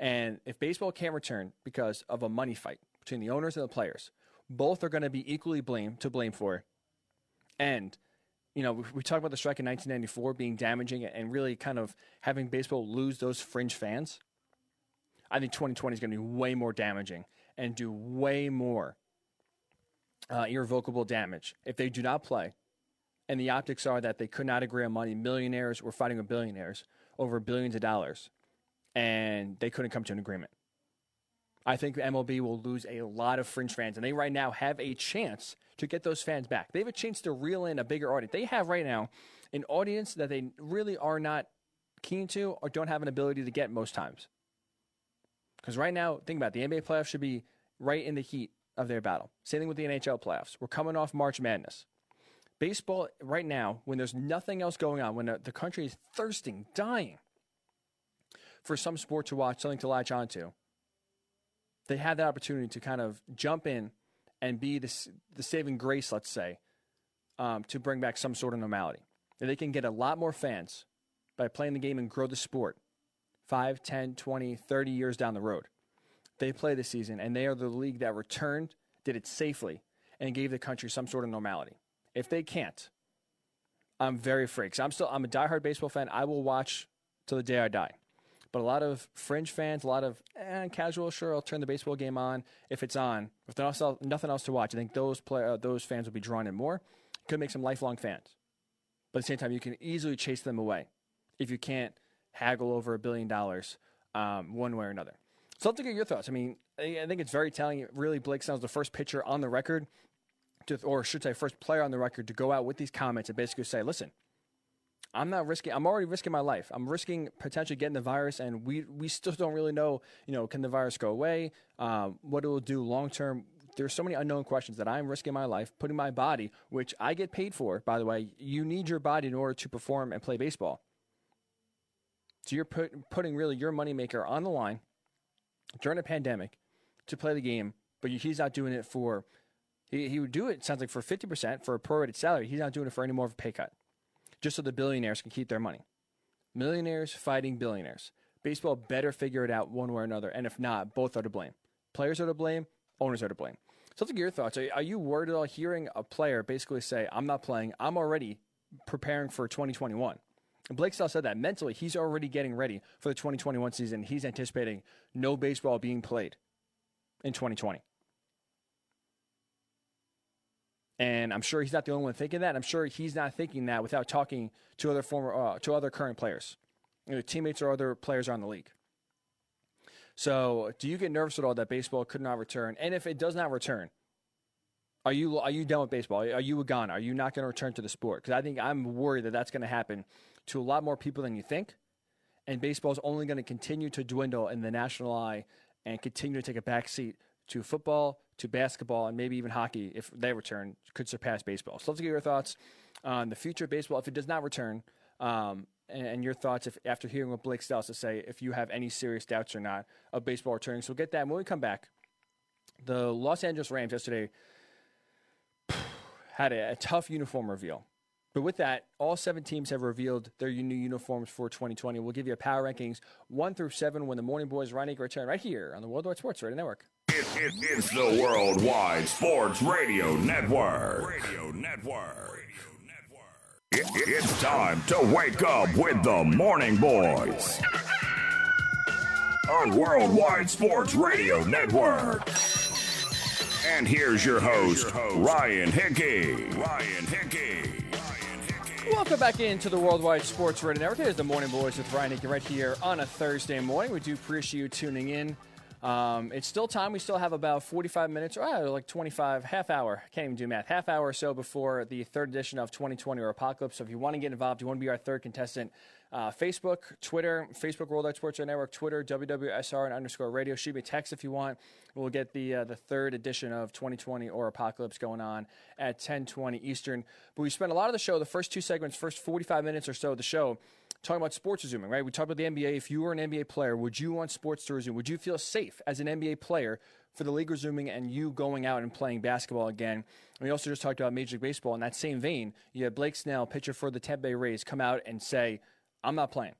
And if baseball can't return because of a money fight between the owners and the players, both are going to be equally blamed to blame for. And you know, we, talked about the strike in 1994 being damaging and really kind of having baseball lose those fringe fans. I think 2020 is going to be way more damaging and do way more uh, irrevocable damage if they do not play. And the optics are that they could not agree on money. Millionaires were fighting with billionaires over billions of dollars, and they couldn't come to an agreement. I think MLB will lose a lot of fringe fans, and they right now have a chance to get those fans back. They have a chance to reel in a bigger audience. They have right now an audience that they really are not keen to or don't have an ability to get most times. Because right now, think about it, the NBA playoffs should be right in the heat of their battle. Same thing with the NHL playoffs. We're coming off March Madness. Baseball, right now, when there's nothing else going on, when the country is thirsting, dying for some sport to watch, something to latch onto, they had that opportunity to kind of jump in and be the, the saving grace, let's say, um, to bring back some sort of normality. And they can get a lot more fans by playing the game and grow the sport 5, 10, 20, 30 years down the road. They play the season, and they are the league that returned, did it safely, and gave the country some sort of normality. If they can't, I'm very. Cause I'm still I'm a diehard baseball fan. I will watch till the day I die. But a lot of fringe fans, a lot of eh, casual, sure, I'll turn the baseball game on if it's on. If there's nothing else to watch, I think those play, uh, those fans will be drawn in more. Could make some lifelong fans. But at the same time, you can easily chase them away if you can't haggle over a billion dollars um, one way or another. So let's get your thoughts. I mean, I think it's very telling. Really, Blake Snell's the first pitcher on the record, to, or should say, first player on the record to go out with these comments and basically say, "Listen, I'm not risking. I'm already risking my life. I'm risking potentially getting the virus, and we we still don't really know. You know, can the virus go away? Um, what it will do long term? There's so many unknown questions that I'm risking my life, putting my body, which I get paid for. By the way, you need your body in order to perform and play baseball. So you're put, putting really your moneymaker on the line during a pandemic to play the game, but he's not doing it for. He, he would do it. Sounds like for fifty percent for a prorated salary. He's not doing it for any more of a pay cut just so the billionaires can keep their money. Millionaires fighting billionaires. Baseball better figure it out one way or another, and if not, both are to blame. Players are to blame, owners are to blame. So, get your thoughts. Are, you worried at all hearing a player basically say, I'm not playing, I'm already preparing for 2021? And Blake Snell said that mentally, he's already getting ready for the 2021 season. He's anticipating no baseball being played in 2020. And I'm sure he's not the only one thinking that. I'm sure he's not thinking that without talking to other former, uh, to other current players, teammates or other players on the league. So, do you get nervous at all that baseball could not return? And if it does not return, are you are you done with baseball? Are you gone? Are you not going to return to the sport? Because I think I'm worried that that's going to happen to a lot more people than you think, and baseball is only going to continue to dwindle in the national eye and continue to take a backseat to football, to basketball, and maybe even hockey, if they return, could surpass baseball. So let's get your thoughts on the future of baseball if it does not return, um, and, and, your thoughts if after hearing what Blake Snell to say, if you have any serious doubts or not of baseball returning. So get that when we come back. The Los Angeles Rams yesterday had a, a tough uniform reveal. But with that, all seven teams have revealed their new uniforms for 2020. We'll give you a power rankings one through seven when the Morning Boys Ryan return right here on the Worldwide Sports Radio Network.
It, it, it's the Worldwide Sports Radio Network. Radio Network. It, it's time to wake up with the Morning Boys on Worldwide Sports Radio Network. And here's your host, Ryan Hickey. Ryan Hickey.
Welcome back into the Worldwide Sports Radio Network. It is the Morning Boys with Ryan Hickey right here on a Thursday morning. We do appreciate you tuning in. Um, it's still time. We still have about 45 minutes, or uh, like 25, half hour. Can't even do math. Half hour or so before the third edition of 2020 or Apocalypse. So if you want to get involved, you want to be our third contestant, uh, Facebook, Twitter, Facebook Worldwide Sports Network, Twitter, WWSR and underscore radio. Shoot me a text if you want. We'll get the uh, the third edition of 2020 or Apocalypse going on at 10:20 Eastern. But we spent a lot of the show, the first two segments, first 45 minutes or so of the show talking about sports resuming, right? We talked about the NBA. If you were an NBA player, would you want sports to resume? Would you feel safe as an NBA player for the league resuming and you going out and playing basketball again? And we also just talked about Major League Baseball. In that same vein, you had Blake Snell, pitcher for the Tampa Bay Rays, come out and say, I'm not playing.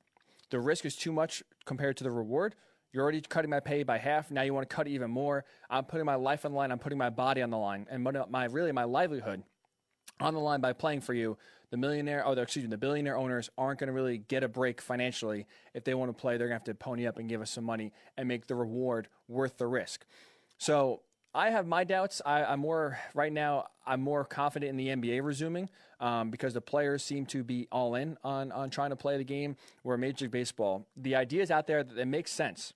The risk is too much compared to the reward. You're already cutting my pay by half. Now you want to cut it even more. I'm putting my life on the line. I'm putting my body on the line and my really my livelihood on the line by playing for you the millionaire, oh, excuse me, the billionaire owners aren't going to really get a break financially. If they want to play, they're going to have to pony up and give us some money and make the reward worth the risk. So I have my doubts. I, am more right now. I'm more confident in the NBA resuming um, because the players seem to be all in on on trying to play the game. Where Major League Baseball, the ideas out there that it makes sense.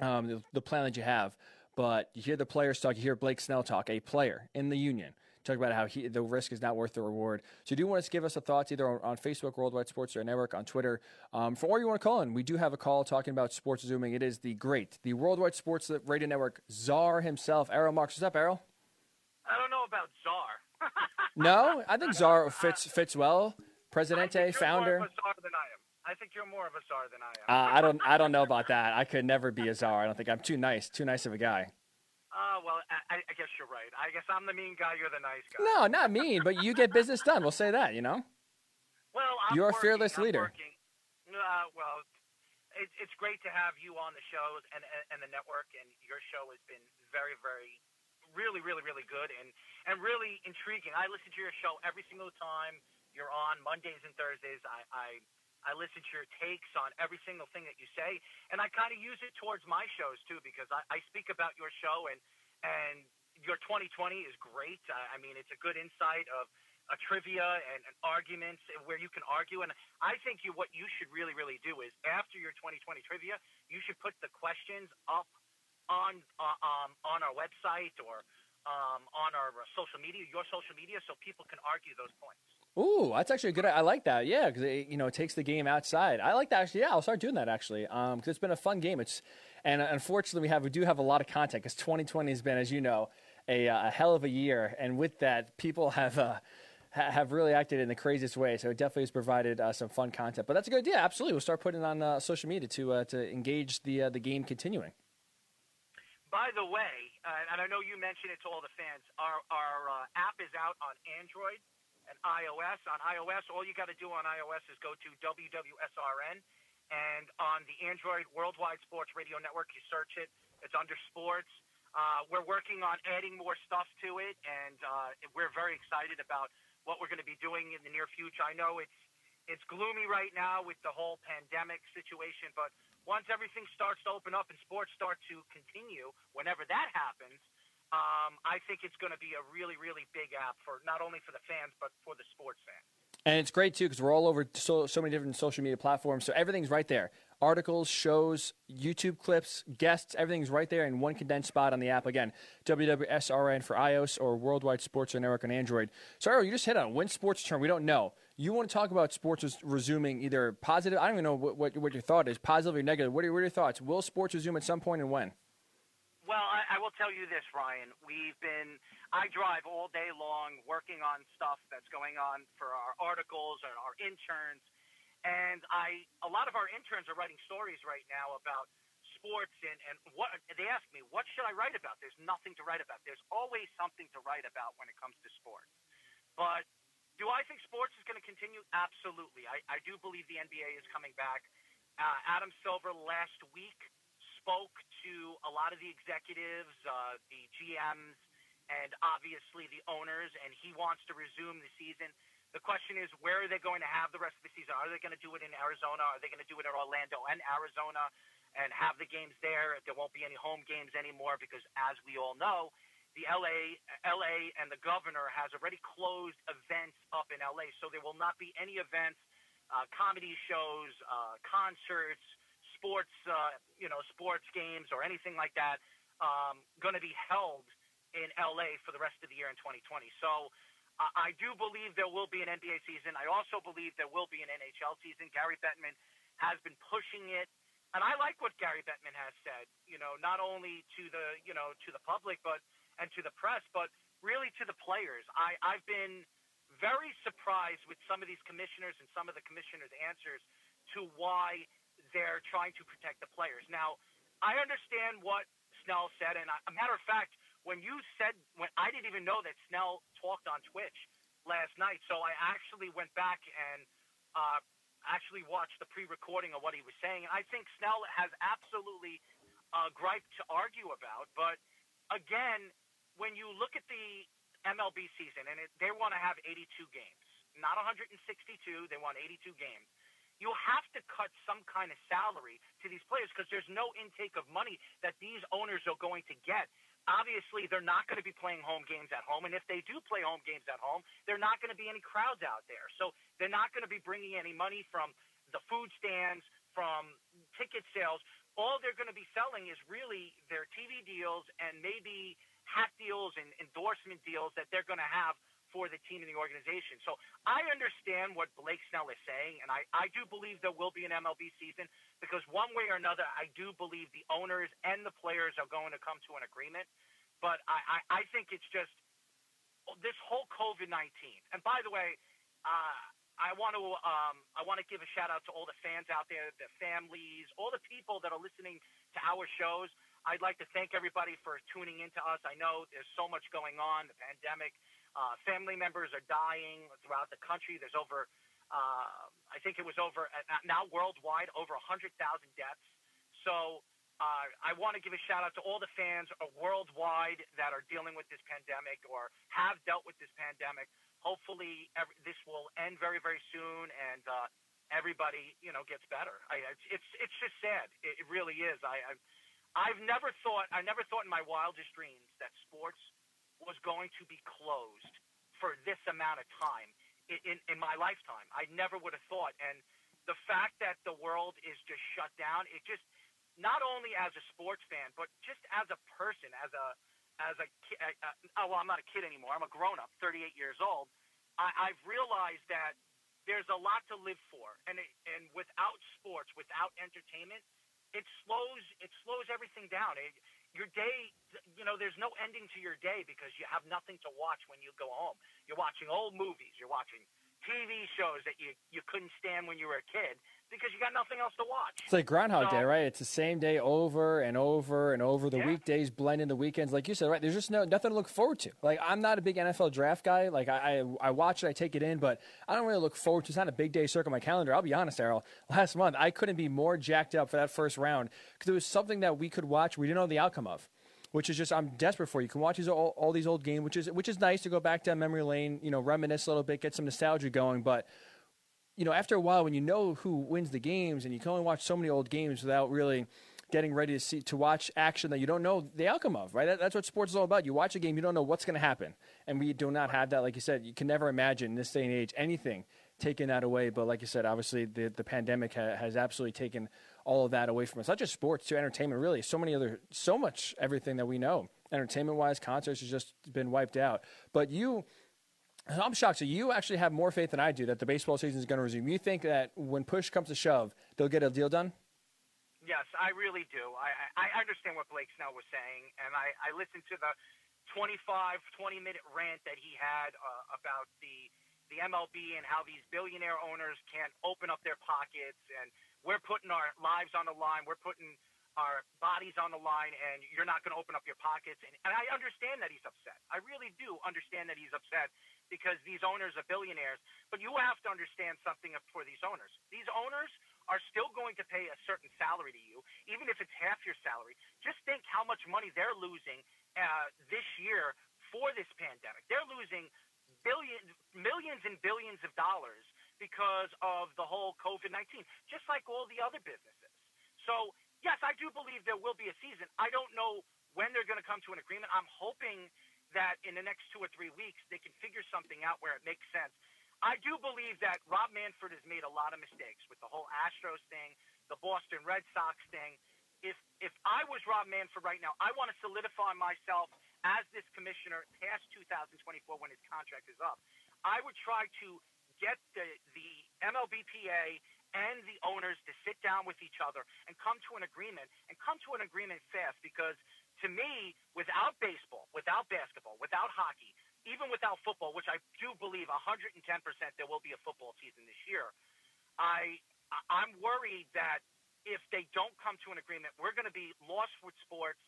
Um, the, the plan that you have, but you hear the players talk. You hear Blake Snell talk, a player in the union talk about how he, the risk is not worth the reward. So, do you want to give us a thoughts either on, on Facebook, Worldwide Sports or Network, on Twitter, um, for or you want to call in? We do have a call talking about sports zooming. It is the great, the Worldwide Sports Radio Network czar himself, Errol Marks. What's up, Errol?
I don't know about czar.
no, I think czar fits fits well. Presidente, founder.
More of a czar than I am. I think you're more of a czar than I am.
Uh, I don't. I don't know about that. I could never be a czar. I don't think I'm too nice. Too nice of a guy.
Uh, well, I, I guess you're right. I guess I'm the mean guy. You're the nice guy.
No, not mean, but you get business done. We'll say that. You know.
Well, I'm
you're
working,
a fearless
I'm
leader.
Uh, well, it, it's great to have you on the shows and, and and the network, and your show has been very, very, really, really, really good and and really intriguing. I listen to your show every single time you're on Mondays and Thursdays. I I, I listen to your takes on every single thing that you say, and I kind of use it towards my shows too because I, I speak about your show and and your 2020 is great. I, I mean, it's a good insight of a trivia and, and arguments where you can argue. And I think you, what you should really, really do is after your 2020 trivia, you should put the questions up on uh, um, on our website or um, on our social media, your social media, so people can argue those points.
Ooh, that's actually a good. I like that. Yeah, because it you know it takes the game outside. I like that. Actually, yeah, I'll start doing that actually. Because um, it's been a fun game. It's and unfortunately we have we do have a lot of content because 2020 has been, as you know, a, a hell of a year. And with that, people have. Uh, have really acted in the craziest way. So it definitely has provided uh, some fun content. But that's a good idea. Absolutely, we'll start putting it on uh, social media to uh, to engage the uh, the game continuing.
By the way, uh, and I know you mentioned it to all the fans, our our uh, app is out on Android and iOS. On iOS, all you got to do on iOS is go to WWSRN, and on the Android Worldwide Sports Radio Network, you search it. It's under sports. Uh, we're working on adding more stuff to it, and uh, we're very excited about what we're going to be doing in the near future. I know it's it's gloomy right now with the whole pandemic situation, but once everything starts to open up and sports start to continue, whenever that happens, um, I think it's going to be a really, really big app for not only for the fans but for the sports fans.
And it's great too because we're all over so, so many different social media platforms, so everything's right there articles, shows, YouTube clips, guests, everything's right there in one condensed spot on the app. Again, WWSRN for iOS or Worldwide Sports Network on Android. So, Errol, you just hit on when sports turn. We don't know. You want to talk about sports resuming either positive, I don't even know what, what, what your thought is, positive or negative. What are, what are, your thoughts? Will sports resume at some point and when?
Well, I, I will tell you this, Ryan. We've been, I drive all day long working on stuff that's going on for our articles and our interns and I, a lot of our interns are writing stories right now about sports and, and what they ask me, what should I write about? There's nothing to write about. There's always something to write about when it comes to sports. But do I think sports is going to continue? Absolutely. I, I do believe the NBA is coming back. Uh, Adam Silver last week spoke to a lot of the executives, uh, the GMs, and obviously the owners, and he wants to resume the season. The question is, where are they going to have the rest of the season? Are they going to do it in Arizona? Are they going to do it in Orlando and Arizona and have the games there? There won't be any home games anymore because, as we all know, the LA, LA and the governor has already closed events up in LA, so there will not be any events, uh, comedy shows, uh, concerts, sports, uh, you know, sports games or anything like that um, going to be held in LA for the rest of the year in 2020. So I do believe there will be an NBA season. I also believe there will be an NHL season. Gary Bettman has been pushing it, and I like what Gary Bettman has said. You know, not only to the you know to the public, but and to the press, but really to the players. I I've been very surprised with some of these commissioners and some of the commissioners' answers to why they're trying to protect the players. Now, I understand what Snell said, and a matter of fact, when you said when I didn't even know that Snell talked on Twitch last night, so I actually went back and uh, actually watched the pre-recording of what he was saying. And I think Snell has absolutely uh, gripe to argue about, but again, when you look at the MLB season and it, they want to have 82 games, not 162, they want 82 games. You have to cut some kind of salary to these players because there's no intake of money that these owners are going to get. Obviously they're not going to be playing home games at home and if they do play home games at home they're not going to be any crowds out there. So they're not going to be bringing any money from the food stands from ticket sales. All they're going to be selling is really their tv deals and maybe hat deals and endorsement deals that they're going to have for the team and the organization. So I understand what Blake Snell is saying, and I, I do believe there will be an MLB season because one way or another, I do believe the owners and the players are going to come to an agreement. But I, I, I think it's just this whole COVID 19. And by the way, uh, I want to um, I want to give a shout out to all the fans out there, the families, all the people that are listening to our shows. I'd like to thank everybody for tuning in to us. I know there's so much going on, the pandemic. Uh, family members are dying throughout the country. There's over, uh, I think it was over uh, now worldwide over 100,000 deaths. So uh, I want to give a shout out to all the fans worldwide that are dealing with this pandemic or have dealt with this pandemic. Hopefully, every, this will end very, very soon, and uh, everybody, you know, gets better. I, it's it's just sad. It, it really is. I, I I've never thought I never thought in my wildest dreams that sports was going to be closed for this amount of time in, in, in my lifetime. I never would have thought. And the fact that the world is just shut down, it just not only as a sports fan, but just as a person, as a as a kid. Oh, well, I'm not a kid anymore. I'm a grown up, 38 years old. I, I've realized that there's a lot to live for, and it, and without sports, without entertainment, it slows it slows everything down. It, your day, you know, there's no ending to your day because you have nothing to watch when you go home. You're watching old movies. You're watching TV shows that you you couldn't stand when you were a kid because you got nothing else to watch.
It's like Groundhog so, Day, right? It's the same day over and over and over. The yeah. weekdays blend the weekends, like you said, right? There's just no nothing to look forward to. Like I'm not a big NFL draft guy. Like I I, I watch it, I take it in, but I don't really look forward to. It's not a big day circle my calendar. I'll be honest, Errol. Last month I couldn't be more jacked up for that first round because it was something that we could watch. We didn't know the outcome of which is just I'm desperate for. You can watch these all, all, these old games, which is which is nice to go back down memory lane, you know, reminisce a little bit, get some nostalgia going. But you know, after a while, when you know who wins the games, and you can only watch so many old games without really getting ready to see to watch action that you don't know the outcome of, right? That, that's what sports is all about. You watch a game, you don't know what's going to happen, and we do not have that. Like you said, you can never imagine in this day and age anything taking that away. But like you said, obviously the the pandemic ha- has absolutely taken all of that away from us. Not just sports, to entertainment. Really, so many other, so much everything that we know, entertainment wise, concerts has just been wiped out. But you I'm shocked. So you actually have more faith than I do that the baseball season is going to resume. You think that when push comes to shove, they'll get a deal done?
Yes, I really do. I, I understand what Blake Snell was saying, and I, I listened to the 25, 20 minute rant that he had uh, about the the MLB and how these billionaire owners can't open up their pockets, and we're putting our lives on the line. We're putting our bodies on the line and you're not going to open up your pockets. And, and I understand that he's upset. I really do understand that he's upset because these owners are billionaires. But you have to understand something for these owners. These owners are still going to pay a certain salary to you, even if it's half your salary. Just think how much money they're losing uh, this year for this pandemic. They're losing billions, millions and billions of dollars because of the whole COVID 19, just like all the other businesses. So yes, I do believe there will be a season. I don't know when they're going to come to an agreement. I'm hoping that in the next two or three weeks they can figure something out where it makes sense. I do believe that Rob Manfred has made a lot of mistakes with the whole Astros thing, the Boston Red Sox thing. If if I was Rob Manfred right now, I want to solidify myself as this commissioner past 2024 when his contract is up. I would try to get the the MLBPA and the owners to sit down with each other and come to an agreement and come to an agreement fast because to me, without baseball, without basketball, without hockey, even without football, which I do believe 110% there will be a football season this year, I I'm worried that if they don't come to an agreement, we're going to be lost with sports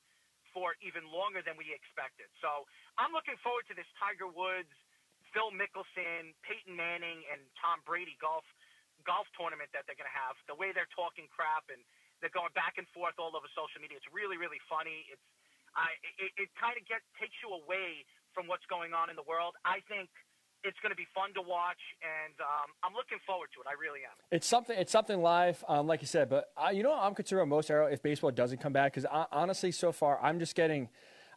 for even longer than we expected. So I'm looking forward to this Tiger Woods, Phil Mickelson, Peyton Manning, and Tom Brady golf golf tournament that they're going to have, the way they're talking crap and they're going back and forth all over social media. It's really, really funny. It's I, it, it kind of get takes you away from what's going on in the world. I think it's going to be fun to watch, and um, I'm looking forward to it. I really am.
It's something. It's something live, um, like you said. But uh, you know, I'm concerned about most Errol if baseball doesn't come back because honestly, so far, I'm just getting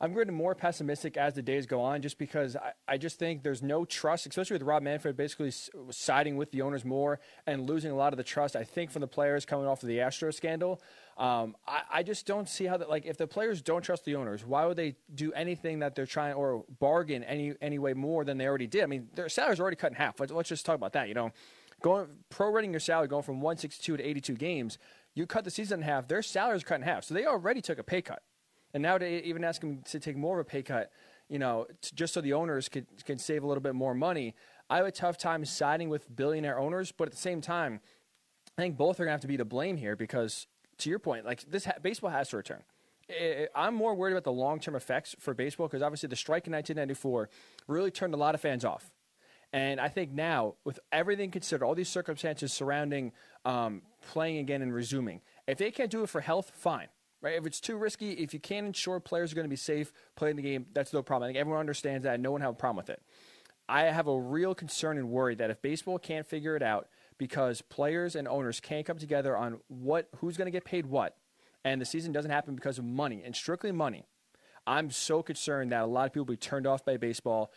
I'm getting more pessimistic as the days go on, just because I, I just think there's no trust, especially with Rob Manfred basically siding with the owners more and losing a lot of the trust. I think from the players coming off of the Astro scandal, um, I, I, just don't see how that. Like, if the players don't trust the owners, why would they do anything that they're trying or bargain any any way more than they already did? I mean, their salaries are already cut in half. Let's, let's just talk about that. You know, going prorating your salary going from 162 to 82 games, you cut the season in half. Their salaries cut in half, so they already took a pay cut. And now to even ask him to take more of a pay cut, you know, to, just so the owners could can save a little bit more money. I have a tough time siding with billionaire owners, but at the same time, I think both are going to have to be to blame here because, to your point, like this ha- baseball has to return. I'm more worried about the long term effects for baseball because obviously the strike in 1994 really turned a lot of fans off. And I think now, with everything considered, all these circumstances surrounding um, playing again and resuming, if they can't do it for health, fine. Right? If it's too risky, if you can't ensure players are going to be safe playing the game, that's no problem. I think everyone understands that. No one have a problem with it. I have a real concern and worry that if baseball can't figure it out because players and owners can't come together on what who's going to get paid what, and the season doesn't happen because of money and strictly money, I'm so concerned that a lot of people will be turned off by baseball,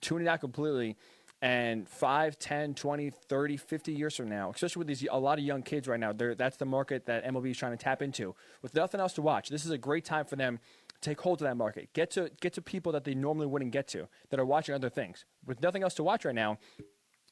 tuning out completely. And 5, 10, 20, 30, 50 years from now, especially with these a lot of young kids right now, that's the market that MLB is trying to tap into. With nothing else to watch, this is a great time for them to take hold of that market. Get to get to people that they normally wouldn't get to that are watching other things. With nothing else to watch right now,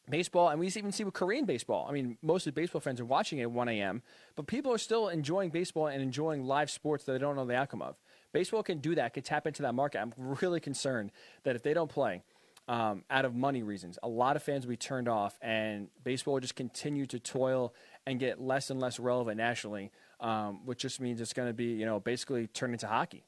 baseball, and we even see with Korean baseball. I mean, most of the baseball fans are watching it at 1 a.m., but people are still enjoying baseball and enjoying live sports that they don't know the outcome of. Baseball can do that, can tap into that market. I'm really concerned that if they don't play, um, out of money reasons, a lot of fans will be turned off, and baseball will just continue to toil and get less and less relevant nationally, um, which just means it's going to be, you know, basically turn into hockey.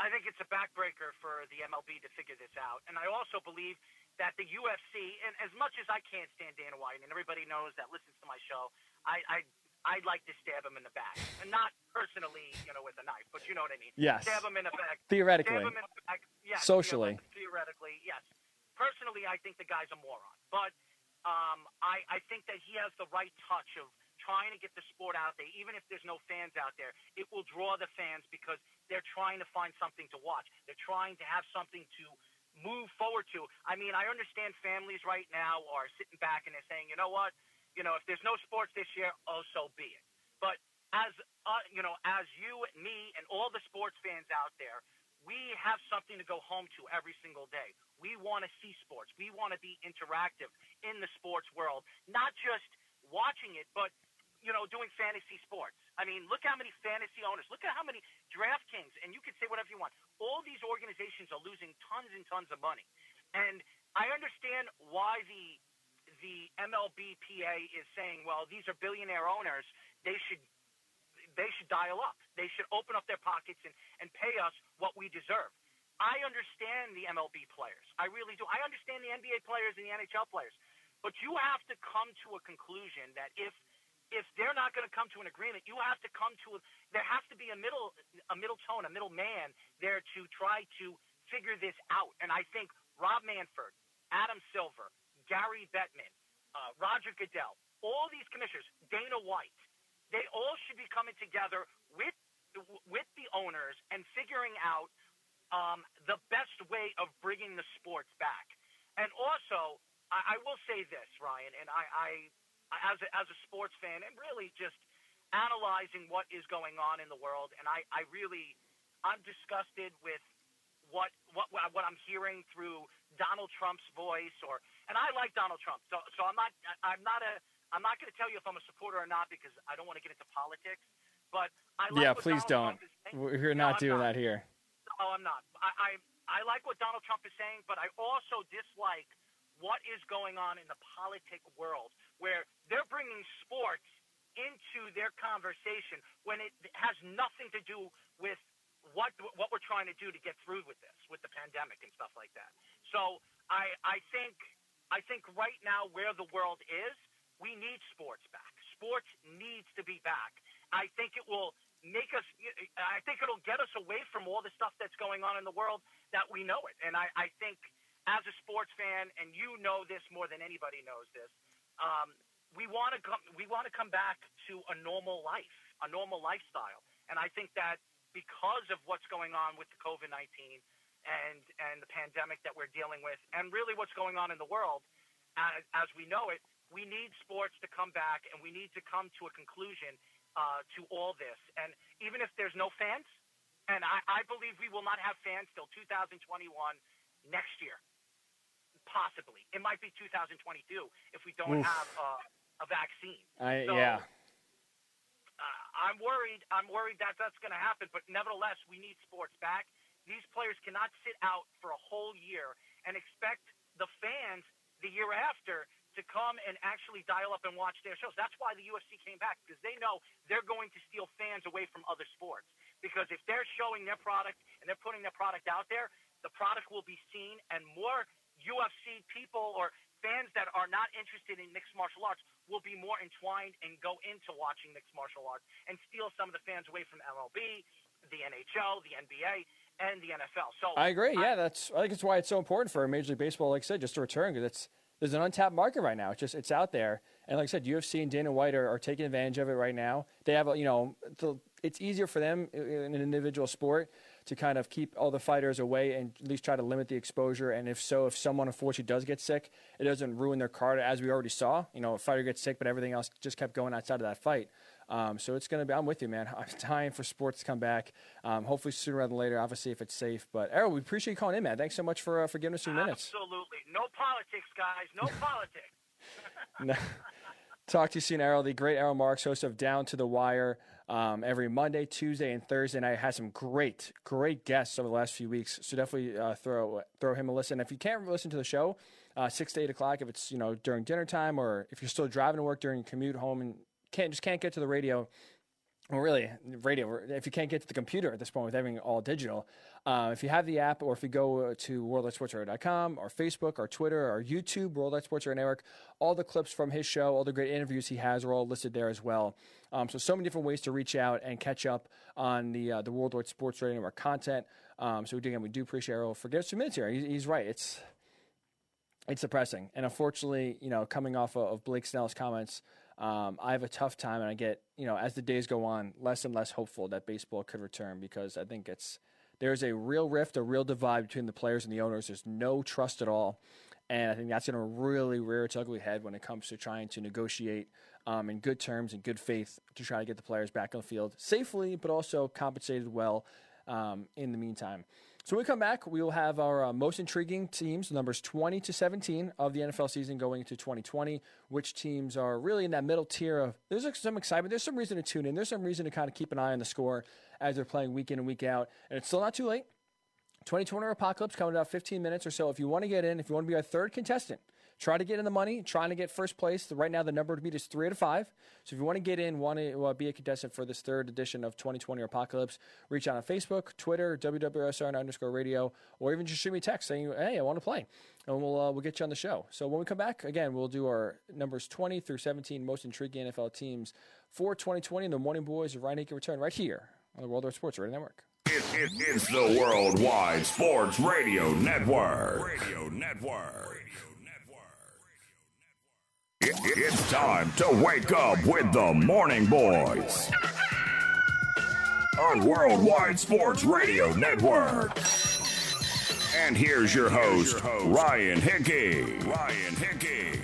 I think it's a backbreaker for the MLB to figure this out, and I also believe that the UFC, and as much as I can't stand Dana White, and everybody knows that listens to my show, I, I I'd like to stab him in the back, and not personally, you know, with a knife, but you know what I mean.
Yes.
Stab him in the back.
Theoretically.
Stab him in the back. Yes.
Socially.
Theoretically, yes. Personally, I think the guy's a moron, but um, I I think that he has the right touch of trying to get the sport out there, even if there's no fans out there. It will draw the fans because they're trying to find something to watch. They're trying to have something to move forward to. I mean, I understand families right now are sitting back and they're saying, you know what, you know, if there's no sports this year, oh, so be it. But as uh, you know, as you, me, and all the sports fans out there, we have something to go home to every single day. We want to see sports. We want to be interactive in the sports world, not just watching it, but you know, doing fantasy sports. I mean, look how many fantasy owners, look at how many DraftKings, and you can say whatever you want. All these organizations are losing tons and tons of money. And I understand why the the MLBPA is saying, well, these are billionaire owners. They should they should dial up. They should open up their pockets and, and pay us what we deserve. I understand the MLB players. I really do. I understand the NBA players and the NHL players. But you have to come to a conclusion that if – if they're not going to come to an agreement, you have to come to a, there has to be a middle a middle tone, a middle man there to try to figure this out. And I think Rob Manfred, Adam Silver, Gary Bettman, uh, Roger Goodell, all these commissioners, Dana White, they all should be coming together with with the owners and figuring out um, the best way of bringing the sports back. And also, I, I will say this, Ryan, and I, I as a, as a sports fan and really just analyzing what is going on in the world. And I, I really, I'm disgusted with what, what, what I'm hearing through Donald Trump's voice or, and I like Donald Trump. So, so I'm not, I'm not a, I'm not going to tell you if I'm a supporter or not because I don't want to get into politics. But I like
yeah, please
Donald
don't. We're not no, doing not. that here.
No, I'm not. I, I I like what Donald Trump is saying, but I also dislike what is going on in the politic world where they're bringing sports into their conversation when it has nothing to do with what what we're trying to do to get through with this, with the pandemic and stuff like that. So I I think I think right now where the world is, we need sports back. Sports needs to be back. I think it will make us. I think it'll get us away from all the stuff that's going on in the world that we know it. And I I think as a sports fan, and you know this more than anybody knows this, um, we want to come we want to come back to a normal life, a normal lifestyle. And I think that because of what's going on with the COVID nineteen and and the pandemic that we're dealing with, and really what's going on in the world as, as we know it, we need sports to come back, and we need to come to a conclusion uh, to all this. And even if there's no fans, and I, I believe we will not have fans till 2021 next year possibly. It might be 2022 if we don't Oof. have uh, a vaccine.
I,
so,
yeah.
Uh, I'm worried. I'm worried that that's going to happen. But nevertheless, we need sports back. These players cannot sit out for a whole year and expect the fans the year after to come and actually dial up and watch their shows. That's why the UFC came back because they know they're going to steal fans away from other sports. Because if they're showing their product and they're putting their product out there, the product will be seen and more UFC people or fans that are not interested in mixed martial arts will be more entwined and go into watching mixed martial arts and steal some of the fans away from MLB, the NHL, the NBA, and the NFL. So
I agree. I, yeah, that's I think it's why it's so important for Major League Baseball, like I said, just to return because it's there's an untapped market right now. It's just it's out there, and like I said, UFC and Dana White are, are taking advantage of it right now. They have, a, you know, it's easier for them in an individual sport to kind of keep all the fighters away and at least try to limit the exposure. And if so, if someone unfortunately does get sick, it doesn't ruin their card as we already saw. You know, a fighter gets sick, but everything else just kept going outside of that fight. Um, so it's going to be, I'm with you, man. I'm dying for sports to come back. Um, hopefully sooner rather than later, obviously, if it's safe. But Errol, we appreciate you calling in, man. Thanks so much for, uh, for giving us few minutes.
Absolutely. No politics, guys. No politics.
no. Talk to you soon, Errol. The great Errol Marks, host of Down to the Wire um, every Monday, Tuesday, and Thursday. And I had some great, great guests over the last few weeks. So definitely uh, throw throw him a listen. If you can't listen to the show, uh, six to eight o'clock, if it's you know during dinner time or if you're still driving to work during your commute home and can't just can't get to the radio, well, really, radio. If you can't get to the computer at this point with everything all digital, uh, if you have the app, or if you go to worldwidesportsradio.com, or Facebook, or Twitter, or YouTube, Worldwide Sports Radio Network, all the clips from his show, all the great interviews he has, are all listed there as well. Um, so, so many different ways to reach out and catch up on the uh, the Worldwide Sports Radio Network content. Um, so, again, we do appreciate Errol for giving us two minutes here. He's, he's right. It's it's depressing, and unfortunately, you know, coming off of, of Blake Snell's comments um, I have a tough time, and I get you know as the days go on, less and less hopeful that baseball could return because I think it's there's a real rift, a real divide between the players and the owners. There's no trust at all, and I think that's going to really rear its ugly head when it comes to trying to negotiate um, in good terms and good faith to try to get the players back on the field safely, but also compensated well um, in the meantime. So when we come back, we will have our uh, most intriguing teams, numbers 20 to 17 of the NFL season going into 2020. Which teams are really in that middle tier of there's some excitement, there's some reason to tune in, there's some reason to kind of keep an eye on the score as they're playing week in and week out, and it's still not too late. 2020 Apocalypse coming in about 15 minutes or so. If you want to get in, if you want to be our third contestant, Try to get in the money, trying to get first place. Right now, the number to beat is three out of five. So if you want to get in, want to uh, be a contestant for this third edition of 2020 Apocalypse, reach out on Facebook, Twitter, WWSR underscore radio, or even just shoot me a text saying, hey, I want to play. And we'll, uh, we'll get you on the show. So when we come back, again, we'll do our numbers 20 through 17 most intriguing NFL teams for 2020. And the Morning Boys of Ryan Hickey return right here on the Worldwide Sports Radio Network.
It, it, it's the Worldwide Sports Radio Network. Radio Network. It's time to wake up with the Morning Boys on Worldwide Sports Radio Network. And here's your host, Ryan Hickey. Ryan Hickey.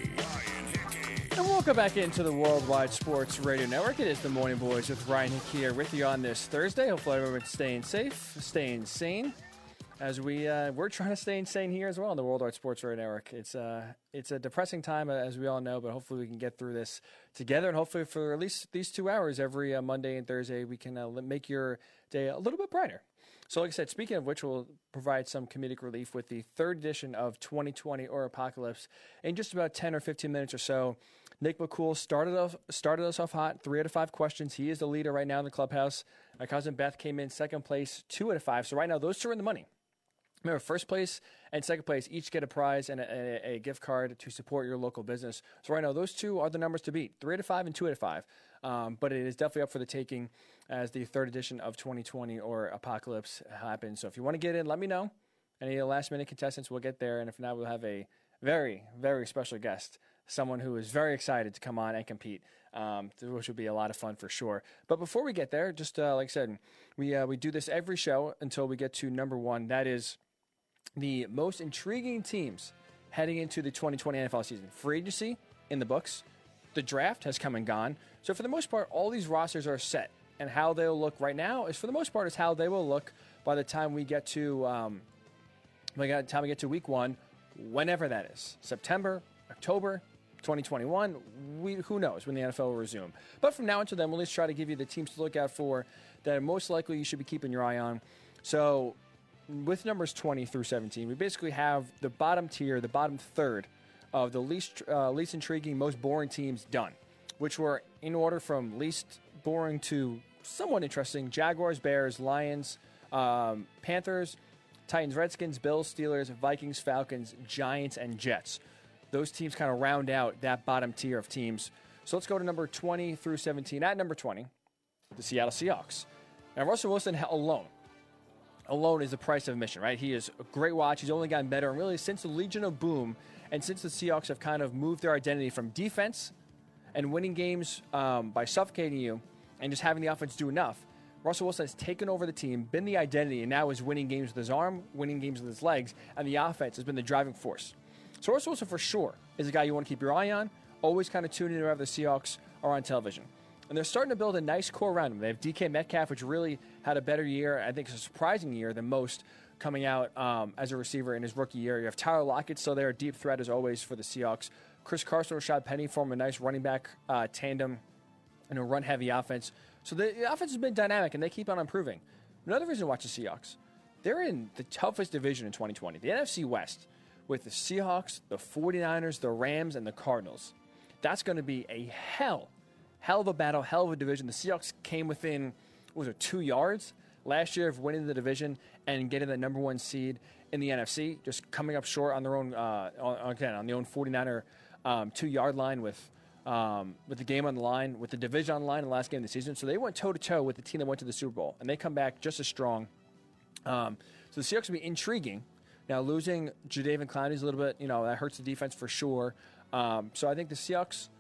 And welcome back into the Worldwide Sports Radio Network. It is the Morning Boys with Ryan Hickey here with you on this Thursday. Hopefully everyone's staying safe, staying sane as we uh, we're trying to stay insane here as well in the World Worldwide Sports Radio Network. It's uh it's a depressing time uh, as we all know, but hopefully we can get through this together, and hopefully for at least these two hours every uh, Monday and Thursday, we can uh, make your day a little bit brighter. So, like I said, speaking of which, we'll provide some comedic relief with the third edition of 2020 or Apocalypse in just about 10 or 15 minutes or so. Nick McCool started off started us off hot, three out of five questions. He is the leader right now in the clubhouse. My cousin Beth came in second place, two out of five. So right now, those two are in the money. Remember, first place and second place each get a prize and a, a, a, gift card to support your local business. So right now, those two are the numbers to beat: three out of five and two out of five. Um, but it is definitely up for the taking as the third edition of 2020 or Apocalypse happens. So if you want to get in, let me know. Any last minute contestants will get there, and if not, we'll have a very very special guest, someone who is very excited to come on and compete. Um, which will be a lot of fun for sure. But before we get there, just uh, like I said, we uh, we do this every show until we get to number one. That is the most intriguing teams heading into the 2020 NFL season. Free agency in the books. The draft has come and gone. So for the most part, all these rosters are set. And how they'll look right now is for the most part is how they will look by the time we get to um, by the time we get to week one, whenever that is. September, October, 2021. We, who knows when the NFL will resume. But from now until then, we'll at least try to give you the teams to look out for that most likely you should be keeping your eye on. So with numbers 20 through 17, we basically have the bottom tier, the bottom third of the least uh, least intriguing, most boring teams done, which were in order from least boring to somewhat interesting: Jaguars, Bears, Lions, um, Panthers, Titans, Redskins, Bills, Steelers, Vikings, Falcons, Giants, and Jets. Those teams kind of round out that bottom tier of teams. So let's go to number 20 through 17. At number 20, the Seattle Seahawks. Now, Russell Wilson alone alone is the price of admission, right? He is a great watch. He's only gotten better. And really, since the Legion of Boom and since the Seahawks have kind of moved their identity from defense and winning games um, by suffocating you and just having the offense do enough, Russell Wilson has taken over the team, been the identity, and now is winning games with his arm, winning games with his legs, and the offense has been the driving force. So Russell Wilson, for sure, is a guy you want to keep your eye on. Always kind of tune in whenever the Seahawks are on television. And they're starting to build a nice core around him. They have DK Metcalf, which really had a better year, I think it's a surprising year than most coming out um, as a receiver in his rookie year. You have Tyler Lockett still there, deep threat as always for the Seahawks. Chris Carson, Rashaad Penny form a nice running back uh, tandem in a run heavy offense. So the, the offense has been dynamic and they keep on improving. Another reason to watch the Seahawks, they're in the toughest division in 2020, the NFC West, with the Seahawks, the 49ers, the Rams, and the Cardinals. That's going to be a hell hell of a battle, hell of a division. The Seahawks came within, was it, two yards last year of winning the division and getting the number one seed in the NFC, just coming up short on their own, uh, on, again, on the own 49er um, two yard line with. Um, with the game on the line, with the division on the line in the last game of the season. So they went toe to toe with the team that went to the Super Bowl, and they come back just as strong. Um, so the Seahawks will be intriguing. Now, losing Jadeveon Clowney is a little bit, you know, that hurts the defense for sure. Um, so I think the Seahawks,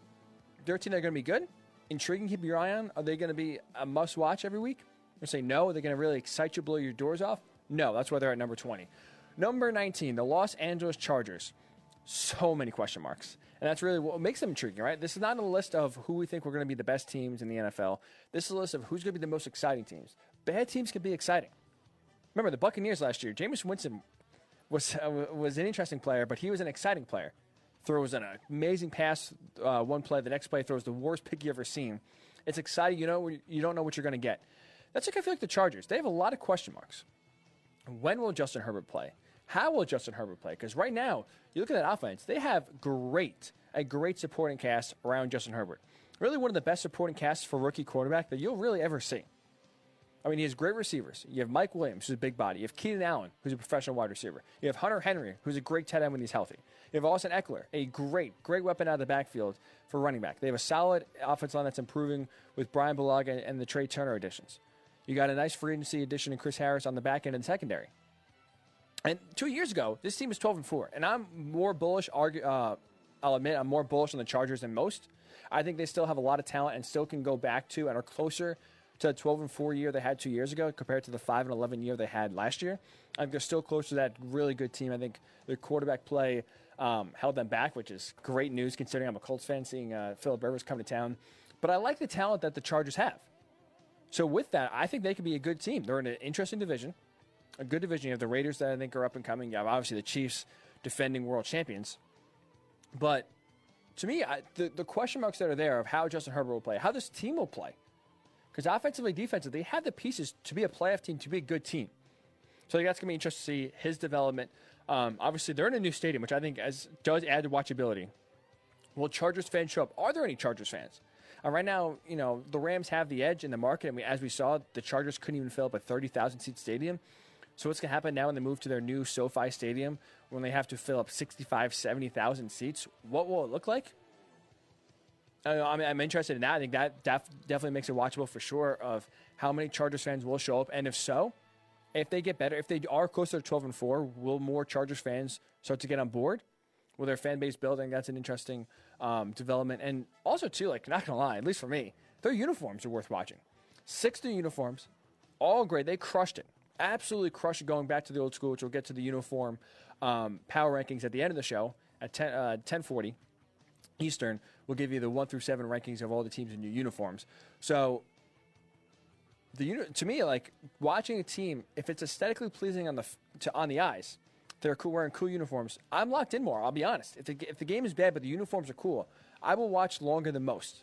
they're a team that are going to be good intriguing keep your eye on? Are they going to be a must watch every week? Or say no? Are they going to really excite you, blow your doors off? No, that's why they're at number 20. Number 19, the Los Angeles Chargers. So many question marks. And that's really what makes them intriguing, right? This is not a list of who we think we're going to be the best teams in the NFL. This is a list of who's going to be the most exciting teams. Bad teams can be exciting. Remember the Buccaneers last year. Jameis Winston was uh, was an interesting player, but he was an exciting player throws an amazing pass uh, one play, the next play throws the worst pick you ever seen. It's exciting. You know you don't know what you're going to get. That's like I feel like the Chargers. They have a lot of question marks. When will Justin Herbert play? How will Justin Herbert play? Because right now, you look at that offense, they have great, a great supporting cast around Justin Herbert. Really one of the best supporting casts for rookie quarterback that you'll really ever see. I mean, he has great receivers. You have Mike Williams, who's a big body. You have Keenan Allen, who's a professional wide receiver. You have Hunter Henry, who's a great tight end when he's healthy. You have Austin Ekeler, a great, great weapon out of the backfield for running back. They have a solid offense line that's improving with Brian Bulaga and the Trai Turner additions. You got a nice free agency addition in Chris Harris on the back end and secondary. And two years ago, this team was 12 and 4. And I'm more bullish, argue, uh, I'll admit, I'm more bullish on the Chargers than most. I think they still have a lot of talent and still can go back to and are closer to the 12 and 4 year they had two years ago compared to the 5 and 11 year they had last year. I think they're still close to that really good team. I think their quarterback play um, held them back, which is great news considering I'm a Colts fan, seeing uh, Philip Rivers come to town. But I like the talent that the Chargers have. So with that, I think they could be a good team. They're in an interesting division, a good division. You have the Raiders that I think are up and coming. You have obviously the Chiefs, defending world champions. But to me, I, the, the question marks that are there of how Justin Herbert will play, how this team will play. Because offensively, defensively, they have the pieces to be a playoff team, to be a good team. So that's going to be interesting to see his development. Um, obviously, they're in a new stadium, which I think as, does add to watchability. Will Chargers fans show up? Are there any Chargers fans? Uh, right now, you know, the Rams have the edge in the market. Mean, as we saw, the Chargers couldn't even fill up a 30,000 seat stadium. So what's going to happen now when they move to their new SoFi stadium when they have to fill up 65, 70,000 seats? What will it look like? I mean, I'm interested in that. I think that def- definitely makes it watchable for sure of how many Chargers fans will show up. And if so, if they get better, if they are closer to 12 and 4, will more Chargers fans start to get on board? Will their fan base building? That's an interesting um, development. And also, too, like, not gonna lie, at least for me, their uniforms are worth watching. Six new uniforms, all great. They crushed it. Absolutely crushed it going back to the old school, which we'll get to the uniform um, power rankings at the end of the show at 10, uh, 1040 Eastern. We'll give you the 1 through 7 rankings of all the teams in your uniforms. So the to me, like watching a team, if it's aesthetically pleasing on the to, on the eyes, they're cool, wearing cool uniforms. I'm locked in more. I'll be honest. If the, if the game is bad, but the uniforms are cool, I will watch longer than most.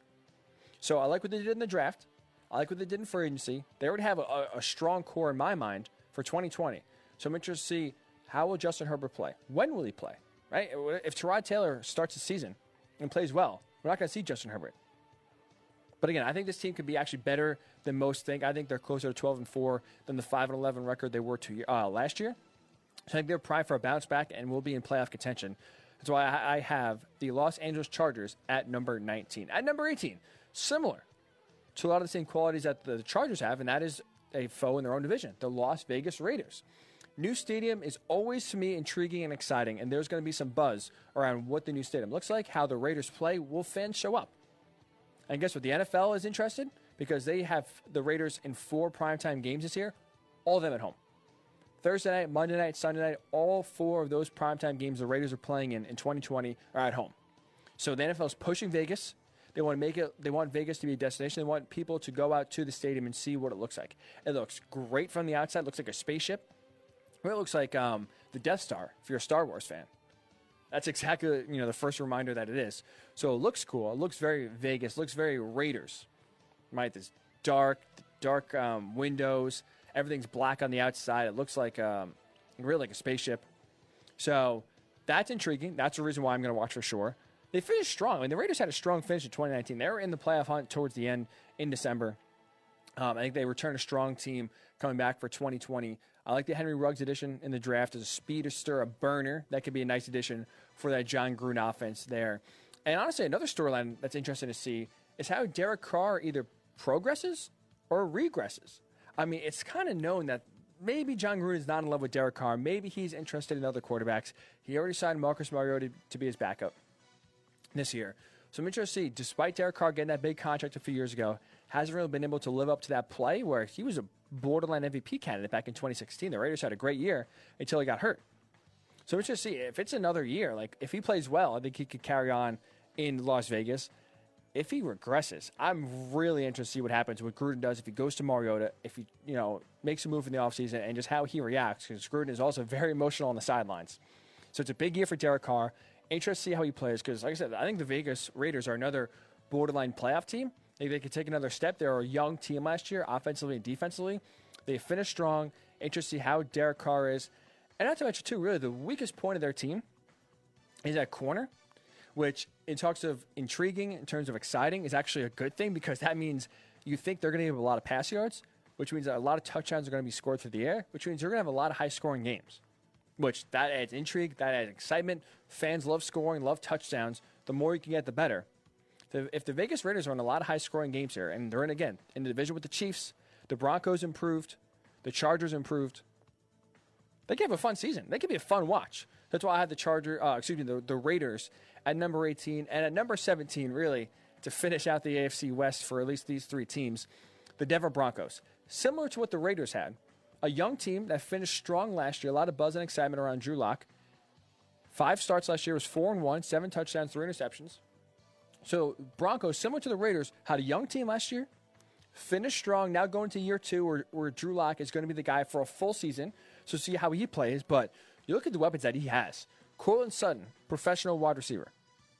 So I like what they did in the draft. I like what they did in free agency. They already have a, a strong core in my mind for 2020. So I'm interested to see how will Justin Herbert play? When will he play? Right? If Tyrod Taylor starts the season and plays well, we're not going to see Justin Herbert. But again, I think this team could be actually better than most think. I think they're closer to 12 and 4 than the 5 and 11 record they were two, uh, last year. So I think they're primed for a bounce back and will be in playoff contention. That's why I have the Los Angeles Chargers at number 19. At number 18, similar to a lot of the same qualities that the Chargers have, and that is a foe in their own division, the Las Vegas Raiders. New stadium is always to me intriguing and exciting, and there's going to be some buzz around what the new stadium looks like, how the Raiders play. Will fans show up? And guess what? The NFL is interested because they have the Raiders in four primetime games this year, all of them at home. Thursday night, Monday night, Sunday night, all four of those primetime games the Raiders are playing in in 2020 are at home. So the NFL is pushing Vegas. They want to make it. They want Vegas to be a destination. They want people to go out to the stadium and see what it looks like. It looks great from the outside. It looks like a spaceship. It looks like um, the Death Star if you're a Star Wars fan. That's exactly you know the first reminder that it is. So it looks cool. It looks very Vegas. Looks very Raiders. Right, this dark, dark um, windows. Everything's black on the outside. It looks like um, really like a spaceship. So that's intriguing. That's the reason why I'm going to watch for sure. They finished strong. I mean, the Raiders had a strong finish in 2019. They were in the playoff hunt towards the end in December. Um, I think they returned a strong team coming back for 2020. I like the Henry Ruggs addition in the draft as a speedster, a burner. That could be a nice addition for that Jon Gruden offense there. And honestly, another storyline that's interesting to see is how Derek Carr either progresses or regresses. I mean, it's kind of known that maybe Jon Gruden is not in love with Derek Carr. Maybe he's interested in other quarterbacks. He already signed Marcus Mariota to be his backup this year. So I'm interested to see, despite Derek Carr getting that big contract a few years ago, hasn't really been able to live up to that play where he was a borderline MVP candidate back in 2016. The Raiders had a great year until he got hurt. So let's just see if it's another year. Like if he plays well, I think he could carry on in Las Vegas. If he regresses, I'm really interested to see what happens. What Gruden does if he goes to Mariota, if he you know makes a move in the offseason, and just how he reacts. Because Gruden is also very emotional on the sidelines. So it's a big year for Derek Carr. Interested to see how he plays because, like I said, I think the Vegas Raiders are another borderline playoff team. Maybe they could take another step. They were a young team last year, offensively and defensively. They finished strong. Interesting how Derek Carr is. And not to mention, too, really the weakest point of their team is at corner, which, in talks of intriguing, in terms of exciting, is actually a good thing because that means you think they're going to have a lot of pass yards, which means that a lot of touchdowns are going to be scored through the air, which means you're going to have a lot of high scoring games, which that adds intrigue, that adds excitement. Fans love scoring, love touchdowns. The more you can get, the better. If the Vegas Raiders are in a lot of high scoring games here, and they're in again in the division with the Chiefs, the Broncos improved, the Chargers improved. They could have a fun season. They could be a fun watch. That's why I had the Charger, uh, excuse me, the, the Raiders at number 18 and at number 17, really, to finish out the AFC West for at least these three teams, the Denver Broncos. Similar to what the Raiders had, a young team that finished strong last year, a lot of buzz and excitement around Drew Lock. Five starts last year was four and one, seven touchdowns, three interceptions. So Broncos, similar to the Raiders, had a young team last year, finished strong. Now going to year two, where, where Drew Lock is going to be the guy for a full season. So see how he plays. But you look at the weapons that he has. Courtland Sutton, professional wide receiver,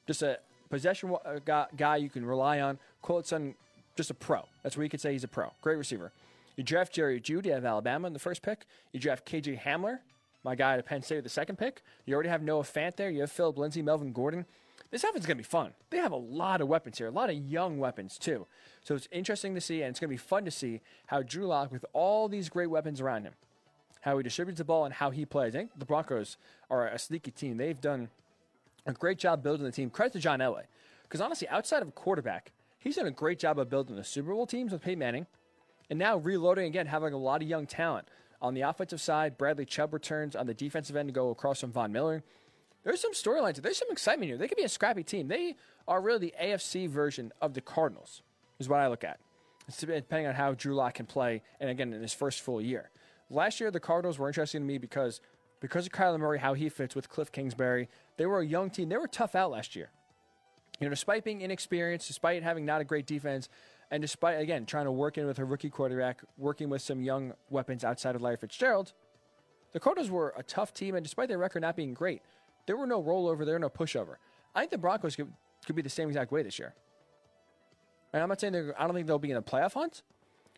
just a possession uh, guy you can rely on. Courtland Sutton, just a pro. That's where you could say he's a pro. Great receiver. You draft Jerry Jeudy out of Alabama in the first pick. You draft KJ Hamler, my guy at Penn State the second pick. You already have Noah Fant there. You have Phillip Lindsay, Melvin Gordon. This offense is going to be fun. They have a lot of weapons here, a lot of young weapons too. So it's interesting to see, and it's going to be fun to see how Drew Lock, with all these great weapons around him, how he distributes the ball and how he plays. I think the Broncos are a sneaky team. They've done a great job building the team. Credit to John Elway. Because honestly, outside of quarterback, he's done a great job of building the Super Bowl teams with Peyton Manning. And now reloading again, having a lot of young talent. On the offensive side, Bradley Chubb returns. On the defensive end, to go across from Von Miller. There's some storylines. There's some excitement here. They could be a scrappy team. They are really the AFC version of the Cardinals, is what I look at. It's depending on how Drew Lock can play, and again, in his first full year. Last year, the Cardinals were interesting to me because because of Kyler Murray, how he fits with Cliff Kingsbury. They were a young team. They were tough out last year. You know, despite being inexperienced, despite having not a great defense, and despite again trying to work in with a rookie quarterback, working with some young weapons outside of Larry Fitzgerald, the Cardinals were a tough team, and despite their record not being great, there were no rollover, there were no pushover. I think the Broncos could, could be the same exact way this year. And I'm not saying they're, I don't think they'll be in a playoff hunt,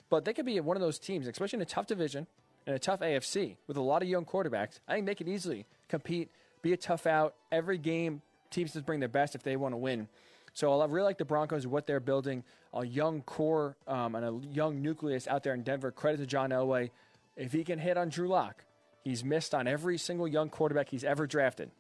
but they could be one of those teams, especially in a tough division and a tough AFC with a lot of young quarterbacks. I think they can easily compete, be a tough out. Every game, teams just bring their best if they want to win. So I really like the Broncos, what they're building, a young core um, and a young nucleus out there in Denver. Credit to John Elway. If he can hit on Drew Lock, he's missed on every single young quarterback he's ever drafted.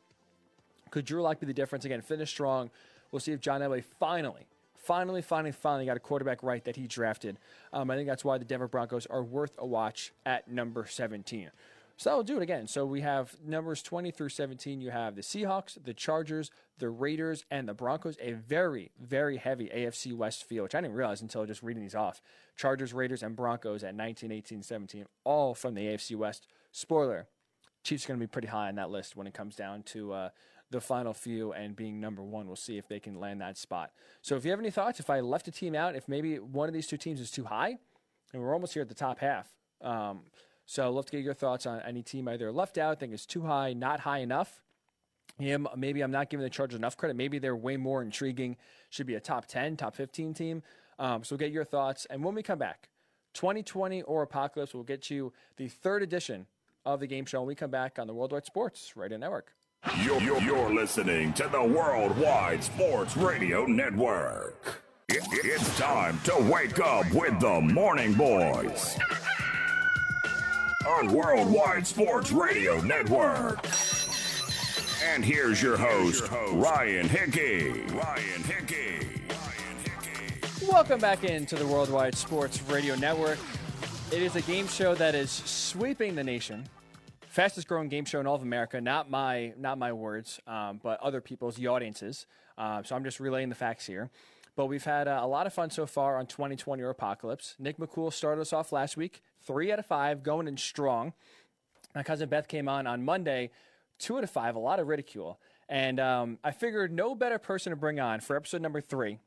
Could Drew Lock be the difference again? Finish strong. We'll see if John Elway finally, finally, finally, finally got a quarterback right that he drafted. Um, I think that's why the Denver Broncos are worth a watch at number 17. So I'll do it again. So we have numbers 20 through 17. You have the Seahawks, the Chargers, the Raiders, and the Broncos. A very, very heavy AFC West field, which I didn't realize until just reading these off. Chargers, Raiders, and Broncos at 19, 18, 17, all from the AFC West. Spoiler Chiefs are going to be pretty high on that list when it comes down to uh, the final few and being number one. We'll see if they can land that spot. So if you have any thoughts, if I left a team out, if maybe one of these two teams is too high, and we're almost here at the top half. Um, so I'd love to get your thoughts on any team either left out, think is too high, not high enough. Him, maybe I'm not giving the Chargers enough credit. Maybe they're way more intriguing. Should be a top 10, top 15 team. Um, so get your thoughts. And when we come back, 2020 or Apocalypse will get you the third edition of the game show when we come back on the Worldwide Sports Radio Network.
You're, you're, you're listening to the Worldwide Sports Radio Network. It, it's time to wake up with the Morning Boys on Worldwide Sports Radio Network. And here's your host, Ryan Hickey. Ryan Hickey.
Welcome back into the Worldwide Sports Radio Network. It is a game show that is sweeping the nation. Fastest growing game show in all of America. Not my, not my words, um, but other people's, the audiences. Uh, so I'm just relaying the facts here. But we've had uh, a lot of fun so far on 2020 or Apocalypse. Nick McCool started us off last week, three out of five, going in strong. My cousin Beth came on on Monday, two out of five, a lot of ridicule. And um, I figured no better person to bring on for episode number three,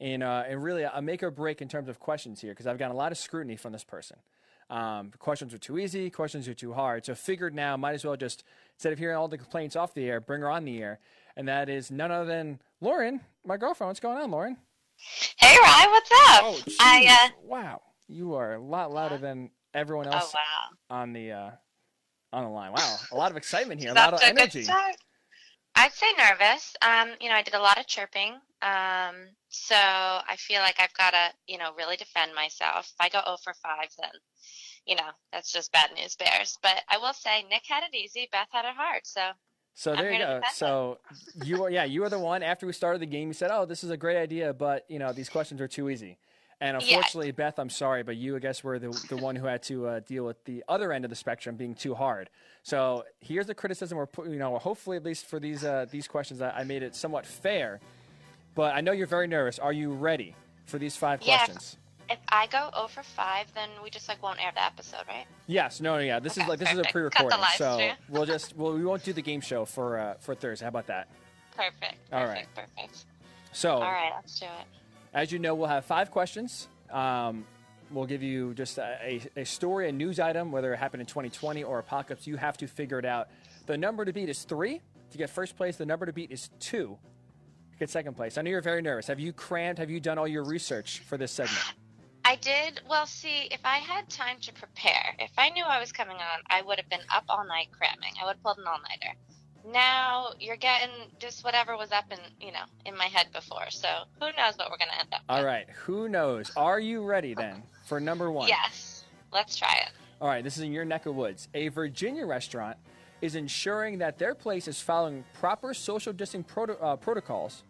and, uh, and really a make or break in terms of questions here, because I've gotten a lot of scrutiny from this person. Um, questions are too easy, questions are too hard. So figured now, might as well just instead of hearing all the complaints off the air, bring her on the air, and that is none other than Lauren, my girlfriend. What's going on, Lauren?
Hey, Ryan, what's up?
Oh,
I uh,
wow, you are a lot louder than everyone
oh
else
wow,
on the uh, on the line. Wow, a lot of excitement here, a lot of energy.
I'd say nervous. Um, you know, I did a lot of chirping. Um, so I feel like I've got to, you know, really defend myself. If I go 0 for 5, then, you know, that's just bad news bears. But I will say Nick had it easy, Beth had it hard. So
So there you go. So you are, yeah, you are the one. After we started the game, you said, "Oh, this is a great idea, but you know these questions are too easy." And
Yeah.
unfortunately, Beth, I'm sorry, but you, I guess, were the the one who had to uh, deal with the other end of the spectrum being too hard. So here's the criticism. We're put- you know, hopefully, at least for these uh, these questions, I, I made it somewhat fair. But I know you're very nervous. Are you ready for these five
Yeah.
questions?
If I go over 5, then we just like won't air the episode, right?
Yes, no, yeah. This is like this is a
perfect. Cut the
pre-recording, so we'll just well we won't do the game show for uh, for Thursday. How about that?
Perfect.
All
Perfect.
right.
Perfect.
So
All right, let's do it.
As you know, we'll have five questions. Um, we'll give you just a, a, a story, a news item, whether it happened in 2020 or apocalypse. You have to figure it out. The number to beat is three. To get first place, the number to beat is two. To get second place. I know you're very nervous. Have you crammed? Have you done all your research for this segment?
I did. Well, see, if I had time to prepare, if I knew I was coming on, I would have been up all night cramming. I would have pulled an all-nighter. Now you're getting just whatever was up in you know in my head before. So who knows what we're gonna end up.
All
with.
right. Who knows? Are you ready then for number one?
Yes. Let's try it.
All right, this is in your neck of woods. A Virginia restaurant is ensuring that their place is following proper social distancing proto- uh, protocols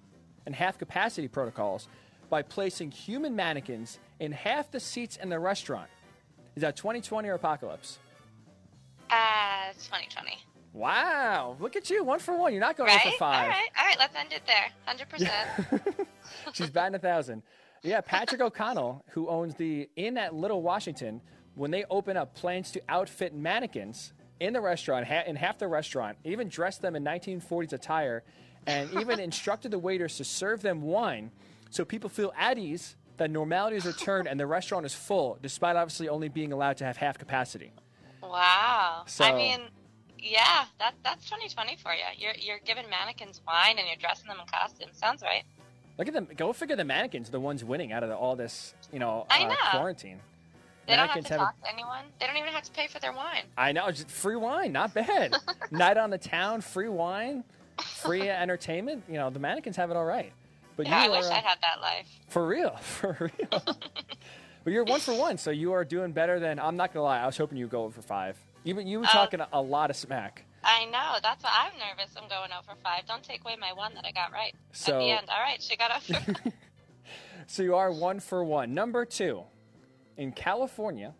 and half capacity protocols by placing human mannequins in half the seats in the restaurant. Is that 2020 or apocalypse?
Uh, it's 2020.
Wow, look at you, one for one. You're not going
Right.
for
All
five.
right. All right. Let's end it there. Hundred percent.
She's batting a thousand. Yeah, Patrick O'Connell, who owns the Inn at Little Washington, when they open up plans to outfit mannequins in the restaurant, ha- in half the restaurant, even dressed them in 1940s attire, and even instructed the waiters to serve them wine so people feel at ease that normality is returned and the restaurant is full, despite obviously only being allowed to have half capacity.
Wow.
So-
I mean, yeah, that that's 2020 for you. You're you're giving mannequins wine and you're dressing them in costumes. Sounds right.
Look at them. Go figure the mannequins, are the ones winning out of the, all this, you know,
I
uh,
know.
quarantine.
They don't have to
have a-
talk to anyone. They don't even have to pay for their wine.
I know, just free wine, not bad. Night on the town, free wine, free entertainment. You know, the mannequins have it all right. But
Yeah, I
you
wish I had that life.
For real, for real. but you're one for one, so you are doing better than. I'm not gonna lie. I was hoping you'd go over five. You you were
Oh.
talking a, a lot of smack.
I know. That's why I'm nervous. I'm going over five. Don't take away my one that I got right
So-
at the end. All right, she got over.
So you are one for one. Number two, in California,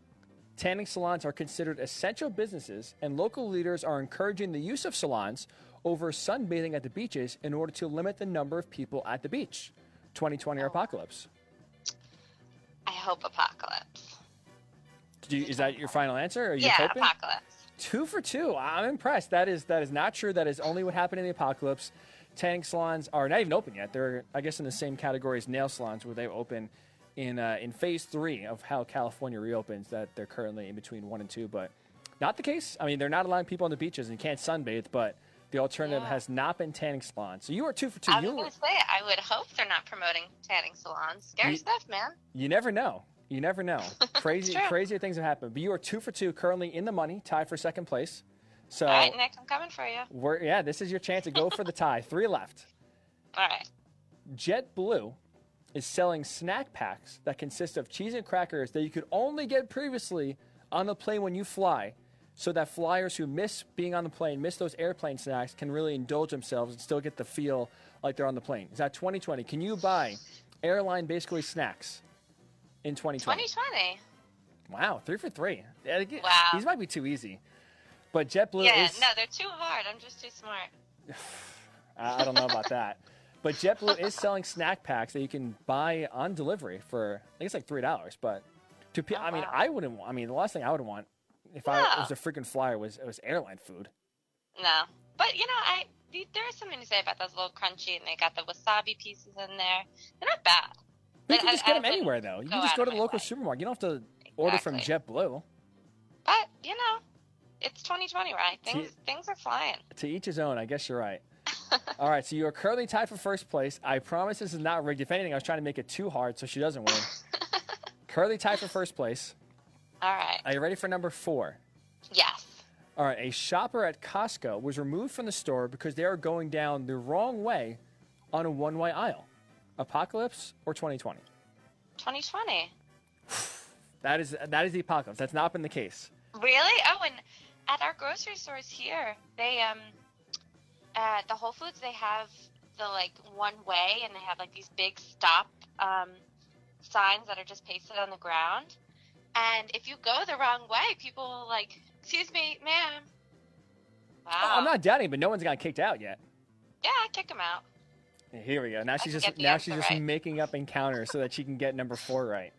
tanning salons are considered essential businesses, and local leaders are encouraging the use of salons over sunbathing at the beaches in order to limit the number of people at the beach. 2020 or apocalypse.
I hope apocalypse.
You, is that your final answer? Are you
yeah,
hoping?
apocalypse.
Two for two. I'm impressed. That is that is not true. That is only what happened in the apocalypse. Tanning salons are not even open yet. They're I guess in the same category as nail salons, where they open in uh, in phase three of how California reopens. That they're currently in between one and two, but not the case. I mean, they're not allowing people on the beaches and you can't sunbathe, but the alternative
Yeah.
has not been tanning salons. So you are two for two.
I was going to say, I would hope they're not promoting tanning salons. Scary
You-
stuff, man.
you never know. You never know. Crazy crazier things have happened. But you are two for two, currently in the money, tied for second place. So
All right, Nick, I'm coming for you.
we're yeah, this is your chance to go for the tie. Three left.
All right.
JetBlue is selling snack packs that consist of cheese and crackers that you could only get previously on the plane when you fly, so that flyers who miss being on the plane, miss those airplane snacks, can really indulge themselves and still get the feel like they're on the plane. Is that 2020? Can you buy airline basically snacks in 2020?
2020.
Wow, three for three. Yeah,
Wow.
These might be too easy. But JetBlue
Yeah,
is.
no, they're too hard. I'm just too smart.
I don't know about that. But JetBlue is selling snack packs that you can buy on delivery for I think it's like three dollars. But to
Oh,
I mean,
wow.
I wouldn't. I mean, the last thing I would want if I was a freaking flyer was it was airline food.
No. But, you know, I there is something to say about those little crunchy, and they got the wasabi pieces in there. They're not bad.
But you can
I-
just
I
get them anywhere though. You can just go to the local
way.
supermarket. You don't have to order from
Exactly.
JetBlue.
But, you know, it's 2020, right? Things,
See-
things are flying.
To each his own. I guess you're right. All right, so you are currently tied for first place. I promise this is not rigged. If anything, I was trying to make it too hard so she doesn't win. currently tied for first place.
All right.
Are you ready for number four?
Yes.
All right, a shopper at Costco was removed from the store because they are going down the wrong way on a one way aisle. Apocalypse or 2020?
2020.
That is that is the apocalypse. That's not been the case.
Really? Oh, and at our grocery stores here, they um, at the Whole Foods they have the like one way, and they have like these big stop um, signs that are just pasted on the ground. And if you go the wrong way, people will like, "Excuse me, ma'am." Wow.
Oh, I'm not doubting, but no one's got kicked out yet.
Yeah, kick them out.
Here we go. Now she's just now she's just
right.
making up encounters so that she can get number four right.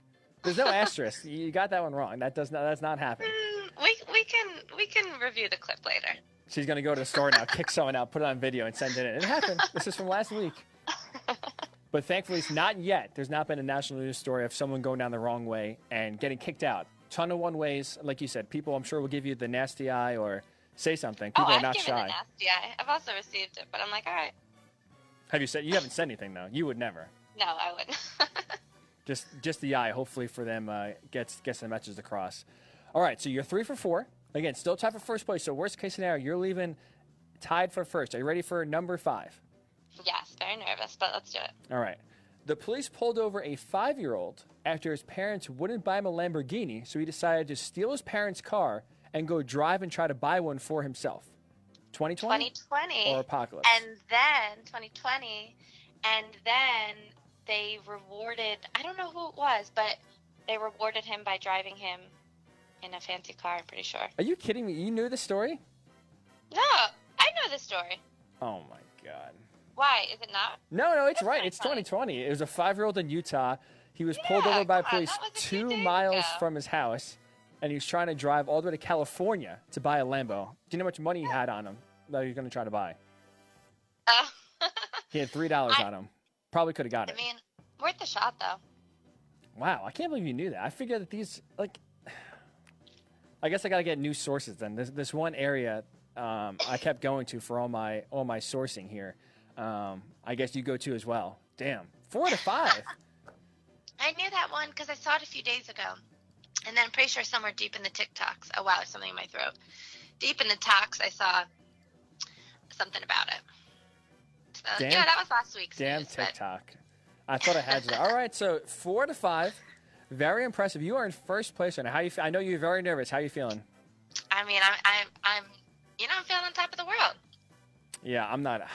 There's no asterisk. You got that one wrong. That does not that's not happening.
Mm, we we can we can review the clip later.
She's gonna go to the store now, kick someone out, put it on video, and send it in. It happened. This is from last week. But thankfully, it's not yet. There's not been a national news story of someone going down the wrong way and getting kicked out. Ton of one ways, like you said. People, I'm sure, will give you the nasty eye or say something. People
oh,
are
I've
not
given
shy.
the nasty eye. I've also received it, but I'm like, all right,
Have you said you haven't said anything though? You would never.
no, I wouldn't.
Just just the eye. Hopefully for them uh, gets gets the message across. All right, so you're three for four. Again, still tied for first place. So worst case scenario, you're leaving tied for first. Are you ready for number five?
Yes, very nervous, but let's do it.
All right. The police pulled over a five year old after his parents wouldn't buy him a Lamborghini, so he decided to steal his parents' car and go drive and try to buy one for himself. 2020?
2020
Or apocalypse?
and then 2020 and then they rewarded i don't know who it was but they rewarded him by driving him in a fancy car i'm pretty sure
Are you kidding me? You knew the story?
no i know the story
Oh my God.
Why is it not
No, no, it's
That's
right. It's 2020. It was a five year old in Utah. He was pulled over by
on,
police
that was a few
two miles
ago.
from his house, and he was trying to drive all the way to California to buy a Lambo. Do you know how much money he had on him that he was going to try to buy?
oh
He had $3 on him. Probably could have got
i
it.
I mean worth the shot though
Wow, I can't believe you knew that. I figured that these like. I guess I gotta get new sources then. This this one area um, I kept going to for all my all my sourcing here. Um, I guess you go to as well. Damn, four to five.
i knew that one because i saw it a few days ago And then I'm pretty sure somewhere deep in the TikToks. Oh wow, there's something in my throat. Deep in the talks, I saw something about it. So
Damn-
yeah, that was last week's
Damn
news. but-
TikTok. I thought I had you. All right, so four to five. Very impressive. You are in first place right now. How you? I know you're very nervous. How are you feeling?
I mean, I'm, I'm, I'm, you know, I'm feeling on top of the world.
Yeah, I'm not.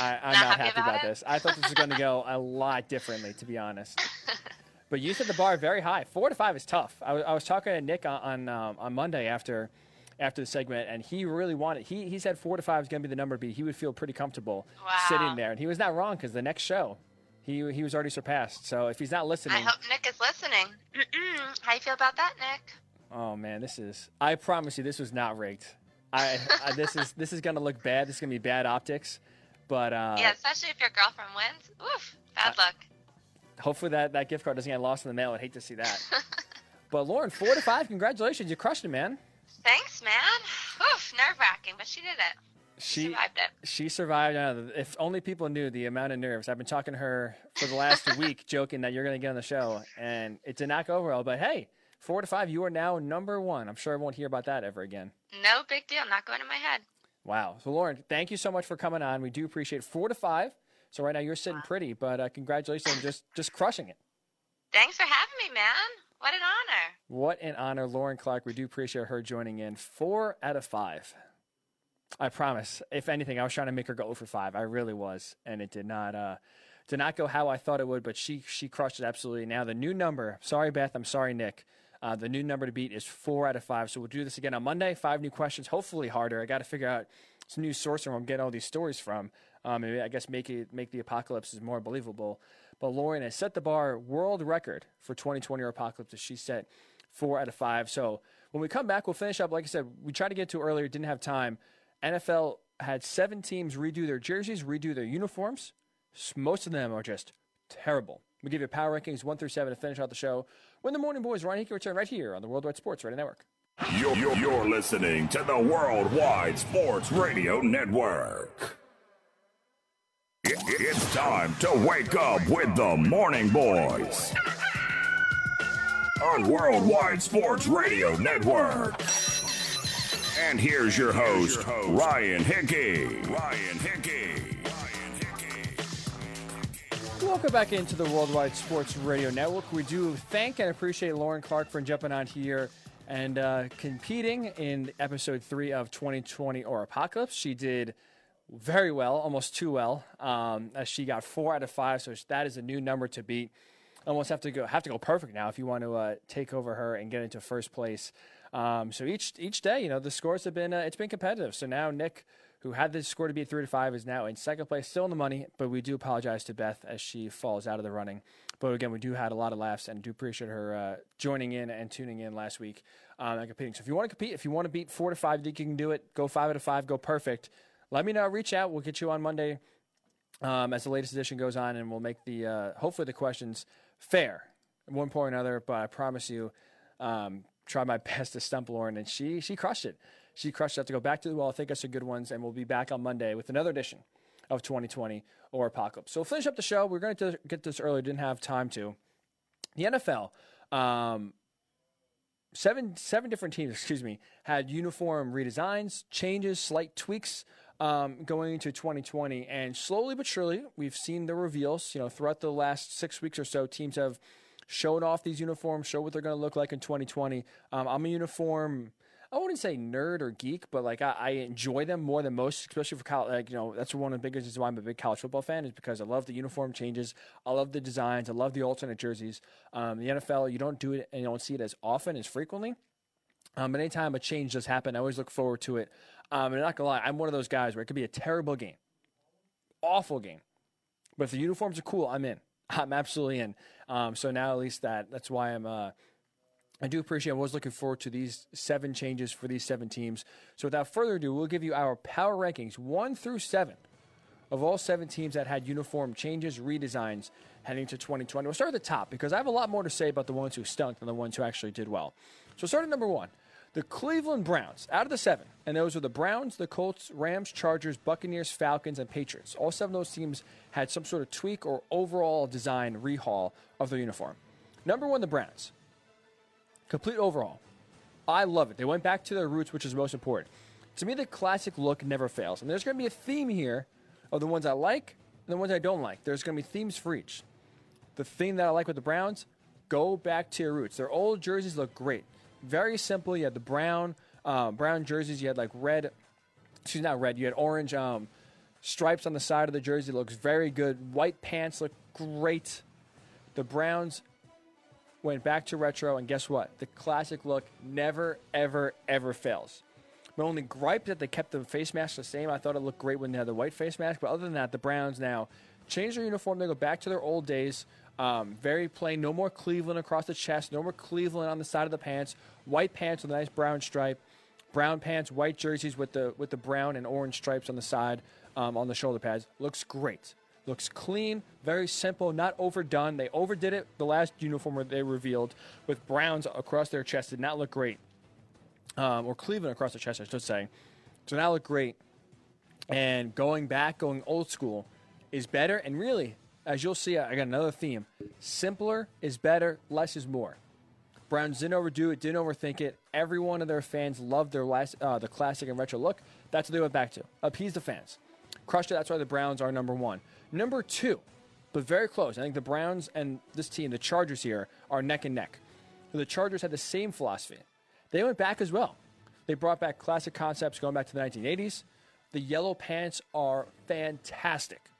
I, I'm
Not
not
happy
happy
about
about this. I thought this was going to go a lot differently, to be honest. But you set the bar very high. Four to five is tough. I, was- I was talking to Nick on on, um, on Monday after after the segment, and he really wanted. He he said four to five is going to be the number to beat. He would feel pretty comfortable
Wow.
sitting there, and he was not wrong because the next show, he he was already surpassed. So if he's not listening, I
hope Nick is listening. How you feel about that, Nick?
oh man, this is. I promise you, this was not rigged. I, I this is this is going to look bad. This is going to be bad optics. But uh,
yeah, especially if your girlfriend wins. Oof, bad luck.
hopefully that, that gift card doesn't get lost in the mail. I'd hate to see that. but Lauren, four to five, congratulations. You crushed it, man.
Thanks, man. Oof, nerve wracking, but she did it.
She
Survived it.
she survived. Uh, if only people knew the amount of nerves. I've been talking to her for the last week, joking that you're going to get on the show, and it did not go well. But hey, four to five, you are now number one. I'm sure I won't hear about that ever again.
No big deal. Not going in my head.
Wow. So Lauren, thank you so much for coming on. We do appreciate it. four to five. So right now you're sitting pretty, but uh, congratulations on just just crushing it.
Thanks for having me, man. What an honor.
What an honor, Lauren Clark. We do appreciate her joining in. Four out of five. I promise. If anything, I was trying to make her go for five. I really was, and it did not. Uh, did not go how I thought it would. But she she crushed it absolutely. Now the new number. Sorry, Beth. I'm sorry, Nick. Uh, the new number to beat is four out of five. So we'll do this again on Monday. Five new questions. Hopefully harder. I got to figure out some new source where I'm getting all these stories from. Um, and I guess make it make the apocalypse is more believable. But Lauren has set the bar world record for 2020 or apocalypse. She set four out of five. So when we come back, we'll finish up. Like I said, we tried to get to earlier, didn't have time. NFL had seven teams redo their jerseys, redo their uniforms. Most of them are just terrible. We give you power rankings one through seven to finish out the show. When the morning boys, Ryan Hickey return right here on the Worldwide Sports Radio Network.
You're, you're, you're listening to the Worldwide Sports Radio Network. It- it- it's time to wake up with the Morning Boys on Worldwide Sports Radio Network. And here's your host. Ryan Hickey. Ryan Hickey.
Welcome back into the Worldwide Sports Radio Network. We do thank and appreciate Lauren Clark for jumping on here and uh, competing in episode three of 2020 or Apocalypse. She did very well, almost too well, um, as she got four out of five. So that is a new number to beat. Almost have to go have to go perfect now if you want to uh, take over her and get into first place. Um, so each each day, you know, the scores have been uh, it's been competitive. So now Nick, who had the score to be three to five, is now in second place, still in the money. But we do apologize to Beth as she falls out of the running. But again, we do had a lot of laughs and do appreciate her uh, joining in and tuning in last week um, and competing. So if you want to compete, if you want to beat four to five, you can do it. Go five out of five, go perfect. Let me know. Reach out. We'll get you on Monday um, as the latest edition goes on, and we'll make the uh, hopefully the questions fair one point or another. But I promise you, um, try my best to stump Lauren, and she she crushed it. She crushed. I have to go back to the well. I think that's some good ones, and we'll be back on Monday with another edition of 2020 or Apocalypse. So we'll finish up the show. We're going to get this early. Didn't have time to. The NFL. Um, seven seven different teams, excuse me, had uniform redesigns, changes, slight tweaks um, going into 2020, and slowly but surely, we've seen the reveals. You know, throughout the last six weeks or so, teams have shown off these uniforms, show what they're going to look like in 2020. Um, I'm a uniform. I wouldn't say nerd or geek, but like I, I enjoy them more than most, especially for college. Like you know, that's one of the biggest reasons why I'm a big college football fan is because I love the uniform changes, I love the designs, I love the alternate jerseys. Um, the NFL, you don't do it and you don't see it as often as frequently. Um, but anytime a change does happen, I always look forward to it. Um, and not gonna lie, I'm one of those guys where it could be a terrible game, awful game, but if the uniforms are cool, I'm in. I'm absolutely in. Um, so now at least that that's why I'm. Uh, I do appreciate. I was looking forward to these seven changes for these seven teams. So without further ado, we'll give you our power rankings one through seven of all seven teams that had uniform changes, redesigns heading to 2020. We'll start at the top because I have a lot more to say about the ones who stunk than the ones who actually did well. So start at number one. The Cleveland Browns, out of the seven, and those are the Browns, the Colts, Rams, Chargers, Buccaneers, Falcons, and Patriots. All seven of those teams had some sort of tweak or overall design rehaul of their uniform. Number one, the Browns. Complete overhaul. I love it. They went back to their roots, which is most important. To me, the classic look never fails. And there's going to be a theme here of the ones I like and the ones I don't like. There's going to be themes for each. The theme that I like with the Browns, go back to your roots. Their old jerseys look great. Very simple. You had the brown, uh, brown jerseys. You had like red, excuse me, not red. You had orange um, stripes on the side of the jersey. Looks very good. White pants look great. The Browns went back to retro, and guess what? The classic look never, ever, ever fails. My only gripe that they kept the face mask the same. I thought it looked great when they had the white face mask, but other than that, the Browns now change their uniform. They go back to their old days. Um, very plain. No more Cleveland across the chest. No more Cleveland on the side of the pants. White pants with a nice brown stripe. Brown pants, white jerseys with the with the brown and orange stripes on the side um, on the shoulder pads. Looks great. Looks clean, very simple, not overdone. They overdid it the last uniform they revealed with browns across their chest. Did not look great. Um, or Cleveland across the chest, I should say. So now look great. And going back, going old school is better. And really, as you'll see, I got another theme. Simpler is better, less is more. Browns didn't overdo it, didn't overthink it. Every one of their fans loved their last, uh, the classic and retro look. That's what they went back to. Appease the fans. Crushed it. That's why the Browns are number one. Number two, but very close. I think the Browns and this team, the Chargers here, are neck and neck. The Chargers had the same philosophy. They went back as well. They brought back classic concepts going back to the 1980s. The yellow pants are fantastic.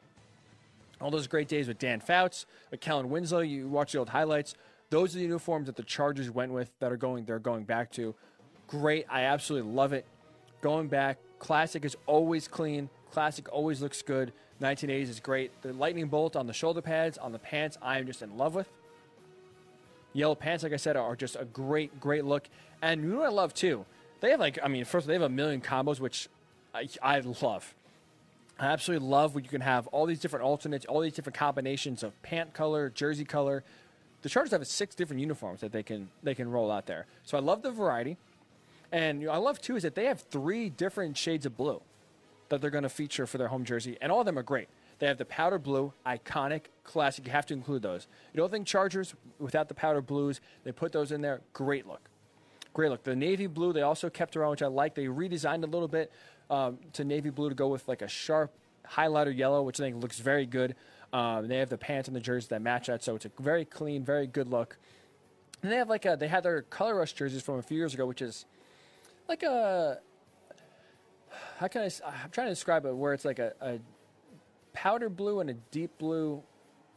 All those great days with Dan Fouts, with Kellen Winslow, you watch the old highlights. Those are the uniforms that the Chargers went with that are going they're going back to. Great. I absolutely love it. Going back, classic is always clean. Classic always looks good. 1980s is great. The lightning bolt on the shoulder pads, on the pants, I am just in love with. Yellow pants, like I said, are just a great, great look. And you know what I love too? They have like, I mean, first they have a million combos, which I, I love. I absolutely love when you can have all these different alternates, all these different combinations of pant color, jersey color. The Chargers have six different uniforms that they can they can roll out there. So I love the variety, and you know, I love too is that they have three different shades of blue that they're going to feature for their home jersey, and all of them are great. They have the powder blue, iconic, classic. You have to include those. You don't think Chargers without the powder blues? They put those in there. Great look. Great look. The navy blue they also kept around, which I like. They redesigned a little bit um, to navy blue to go with like a sharp highlighter yellow, which I think looks very good. Um, they have the pants and the jerseys that match that, so it's a very clean, very good look. And they have like a they had their color rush jerseys from a few years ago, which is like a how can I? I'm trying to describe it where it's like a, a powder blue and a deep blue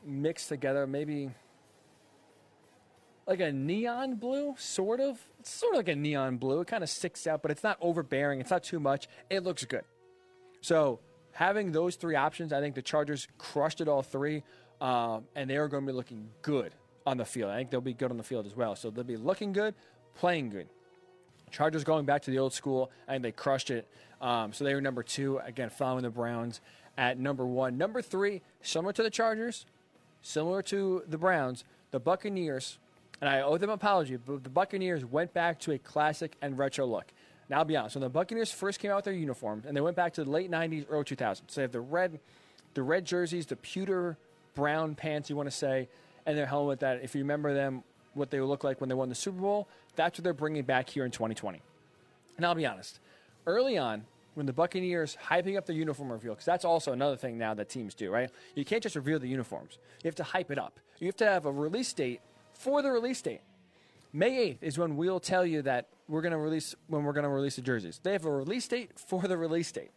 mixed together, maybe like a neon blue, sort of. It's sort of like a neon blue. It kind of sticks out, but it's not overbearing. It's not too much. It looks good. So having those three options, I think the Chargers crushed it all three, um, and they are going to be looking good on the field. I think they'll be good on the field as well. So they'll be looking good, playing good. Chargers going back to the old school, and they crushed it. Um, so they were number two, again, following the Browns at number one. Number three, similar to the Chargers, similar to the Browns, the Buccaneers, and I owe them an apology, but the Buccaneers went back to a classic and retro look. Now, I'll be honest, when the Buccaneers first came out with their uniforms, and they went back to the late 90s, early 2000s, so they have the red, the red jerseys, the pewter brown pants, you want to say, and their helmet that, if you remember them, what they look like when they won the Super Bowl, that's what they're bringing back here in 2020. And I'll be honest, early on, when the Buccaneers hyping up the uniform reveal, because that's also another thing now that teams do, right? You can't just reveal the uniforms. You have to hype it up. You have to have a release date for the release date. May 8th is when we'll tell you that we're going to release when we're going to release the jerseys. They have a release date for the release date.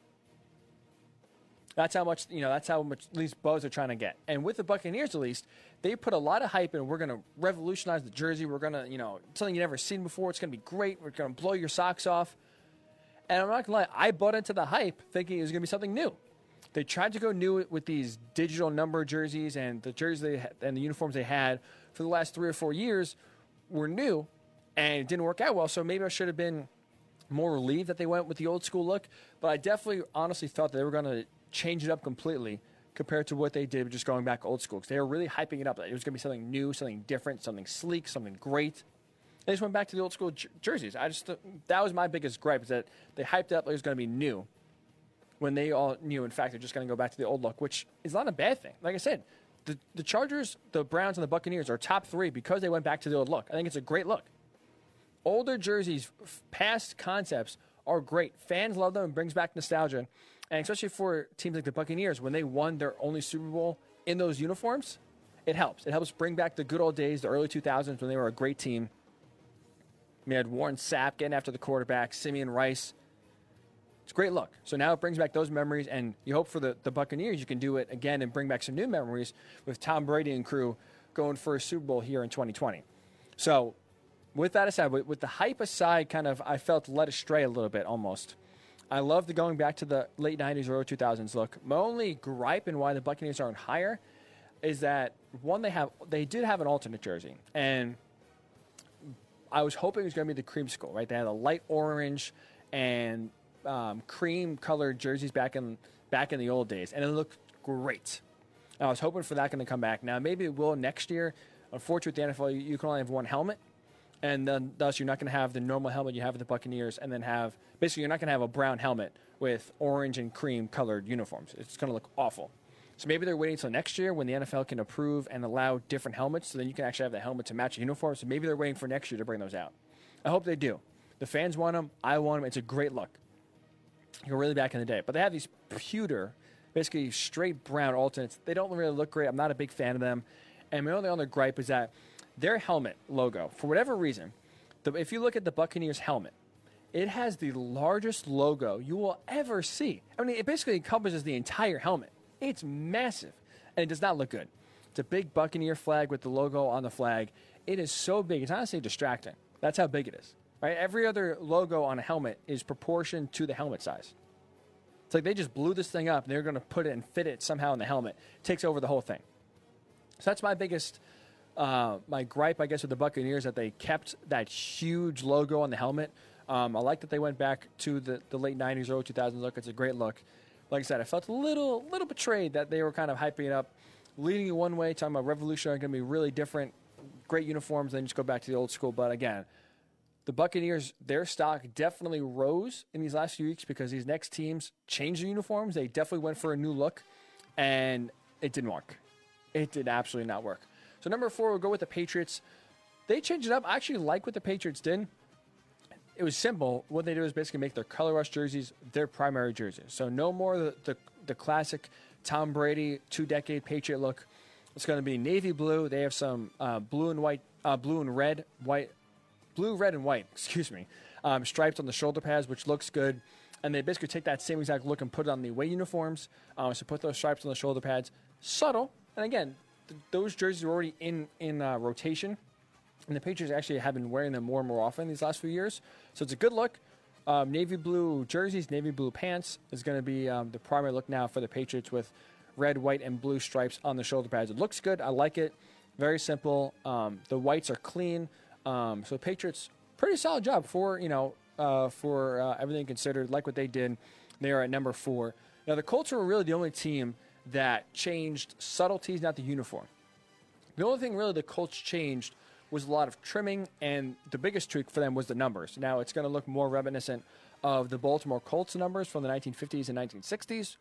That's how much you know. That's how much at least buzz are trying to get. And with the Buccaneers, at least they put a lot of hype in. We're going to revolutionize the jersey. We're going to you know something you never seen before. It's going to be great. We're going to blow your socks off. And I'm not gonna lie, I bought into the hype thinking it was gonna be something new. They tried to go new with these digital number jerseys and the jerseys they and the uniforms they had for the last three or four years were new, and it didn't work out well. So maybe I should have been more relieved that they went with the old school look. But I definitely, honestly, thought that they were gonna change it up completely compared to what they did just going back old school because they were really hyping it up. It was gonna be something new, something different, something sleek, something great. They just went back to the old school jer- jerseys. I just that was my biggest gripe is that they hyped up like it was going to be new, when they all knew in fact they're just going to go back to the old look, which is not a bad thing. Like I said, the the Chargers, the Browns, and the Buccaneers are top three because they went back to the old look. I think it's a great look. Older jerseys, f- past concepts are great. Fans love them and brings back nostalgia. And especially for teams like the Buccaneers, when they won their only Super Bowl in those uniforms, it helps. It helps bring back the good old days, the early 2000s when they were a great team. We had Warren Sapp getting after the quarterback, Simeon Rice. It's great look. So now it brings back those memories, and you hope for the, the Buccaneers you can do it again and bring back some new memories with Tom Brady and crew going for a Super Bowl here in 2020. So, with that aside, with, with the hype aside, kind of, I felt led astray a little bit almost. I love the going back to the late 90s, early 2000s look. My only gripe and why the Buccaneers aren't higher is that one, they have they did have an alternate jersey, and I was hoping it was going to be the creamsicle, right? They had a light orange and um, cream colored jerseys back in back in the old days, and it looked great. I was hoping for that going to come back. Now maybe it will next year. Unfortunately, with the NFL, you, you can only have one helmet, and then thus you're not going to have the normal helmet you have with the Buccaneers, and then have basically you're not going to have a brown helmet with orange and cream colored uniforms. It's going to look awful. So maybe they're waiting until next year when the NFL can approve and allow different helmets, so then you can actually have the helmet to match a uniform. So maybe they're waiting for next year to bring those out. I hope they do. The fans want them. I want them. It's a great look. You're really back in the day, but they have these pewter, basically straight brown alternates. They don't really look great. I'm not a big fan of them. And my only other gripe is that their helmet logo, for whatever reason, the, if you look at the Buccaneers helmet, it has the largest logo you will ever see. I mean, it basically encompasses the entire helmet. It's massive, and it does not look good. It's a big Buccaneer flag with the logo on the flag. It is so big, it's honestly distracting. That's how big it is. Right? Every other logo on a helmet is proportioned to the helmet size. It's like they just blew this thing up and they're going to put it and fit it somehow in the helmet. It takes over the whole thing. So that's my biggest, uh, my gripe, I guess, with the Buccaneers that they kept that huge logo on the helmet. Um, I like that they went back to the, the late 90s, early 2000s look. It's a great look. Like I said, I felt a little, little betrayed that they were kind of hyping it up, leading you one way, talking about Revolution are going to be really different, great uniforms, then just go back to the old school. But again, the Buccaneers, their stock definitely rose in these last few weeks because these next teams changed their uniforms. They definitely went for a new look, and it didn't work. It did absolutely not work. So number four, we'll go with the Patriots. They changed it up. I actually like what the Patriots did. It was simple. What they do is basically make their color rush jerseys their primary jerseys. So no more the, the, the classic Tom Brady two decade Patriot look. It's going to be navy blue. They have some uh, blue and white, uh, blue and red, white, blue, red, and white. Excuse me, um, stripes on the shoulder pads, which looks good. And they basically take that same exact look and put it on the away uniforms. Um, so put those stripes on the shoulder pads. Subtle. And again, th- those jerseys are already in in uh, rotation, and the Patriots actually have been wearing them more and more often these last few years. So it's a good look. Um, navy blue jerseys, navy blue pants is going to be um, the primary look now for the Patriots with red, white, and blue stripes on the shoulder pads. It looks good. I like it. Very simple. Um, the whites are clean. Um, so Patriots, pretty solid job for you know uh, for uh, everything considered. Like what they did, they are at number four. Now the Colts were really the only team that changed subtleties, not the uniform. The only thing really the Colts changed was a lot of trimming, and the biggest tweak for them was the numbers. Now it's going to look more reminiscent of the Baltimore Colts numbers from the 1950s and 1960s,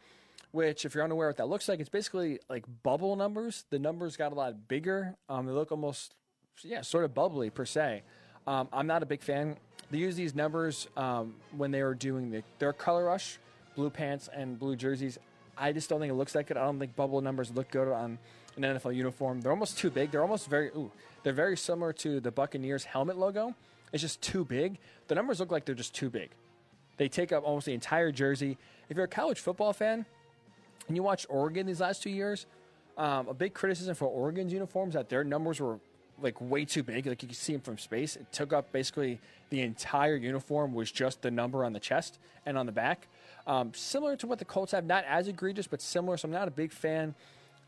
which, if you're unaware what that looks like, it's basically like bubble numbers. The numbers got a lot bigger. Um, they look almost, yeah, sort of bubbly per se. Um, I'm not a big fan. They use these numbers um, when they were doing the, their color rush, blue pants and blue jerseys. I just don't think it looks like it. I don't think bubble numbers look good on an NFL uniform. They're almost too big. They're almost very ooh, they're very similar to the Buccaneers helmet logo. It's just too big. The numbers look like they're just too big. They take up almost the entire jersey. If you're a college football fan and you watch Oregon these last two years, um, a big criticism for Oregon's uniforms that their numbers were like way too big. Like you can see them from space. It took up basically the entire uniform was just the number on the chest and on the back. Um, similar to what the Colts have, not as egregious, but similar. So I'm not a big fan.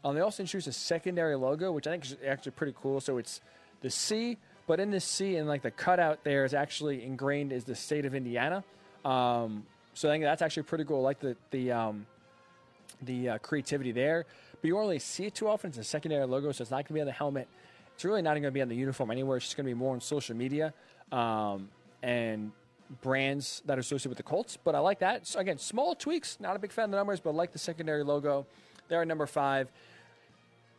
Um, they also introduced a secondary logo, which I think is actually pretty cool. So it's the C, but in the C and like the cutout there is actually ingrained is the state of Indiana. Um, so I think that's actually pretty cool. I like the the um, the uh, creativity there. But you don't really see it too often. It's a secondary logo, so it's not going to be on the helmet. It's really not going to be on the uniform anywhere. It's just going to be more on social media um, and brands that are associated with the Colts. But I like that. So again, small tweaks. Not a big fan of the numbers, but I like the secondary logo. They're at number five.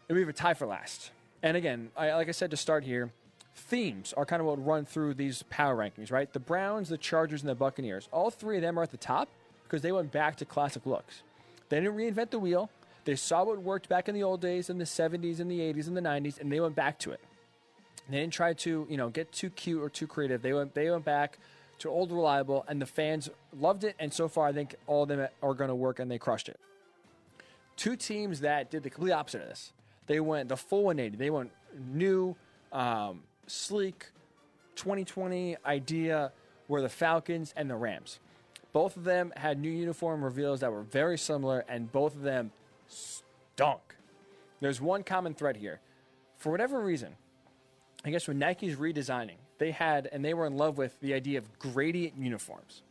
And we have a tie for last. And again, I, like I said to start here, themes are kind of what run through these power rankings, right? The Browns, the Chargers, and the Buccaneers. All three of them are at the top because they went back to classic looks. They didn't reinvent the wheel. They saw what worked back in the old days, in the 70s, and the 80s, and the 90s, and they went back to it. They didn't try to, you know, get too cute or too creative. They went, they went back to old reliable, and the fans loved it. And so far, I think all of them are going to work, and they crushed it. Two teams that did the complete opposite of this. They went the full 180. They went new, um, sleek, 2020 idea were the Falcons and the Rams. Both of them had new uniform reveals that were very similar, and both of them stunk. There's one common thread here. For whatever reason, I guess when Nike's redesigning, they had and they were in love with the idea of gradient uniforms,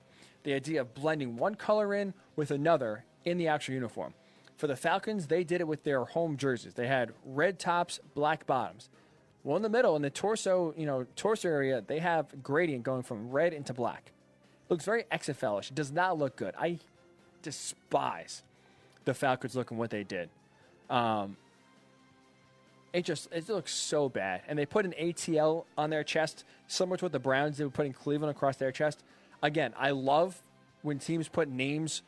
the idea of blending one color in with another in the actual uniform. For the Falcons, they did it with their home jerseys. They had red tops, black bottoms. Well, in the middle, in the torso, you know, torso area, they have gradient going from red into black. Looks very XFL-ish. Does not look good. I despise the Falcons looking what they did. Um, it just it looks so bad. And they put an ATL on their chest, similar to what the Browns did, putting Cleveland across their chest. Again, I love when teams put names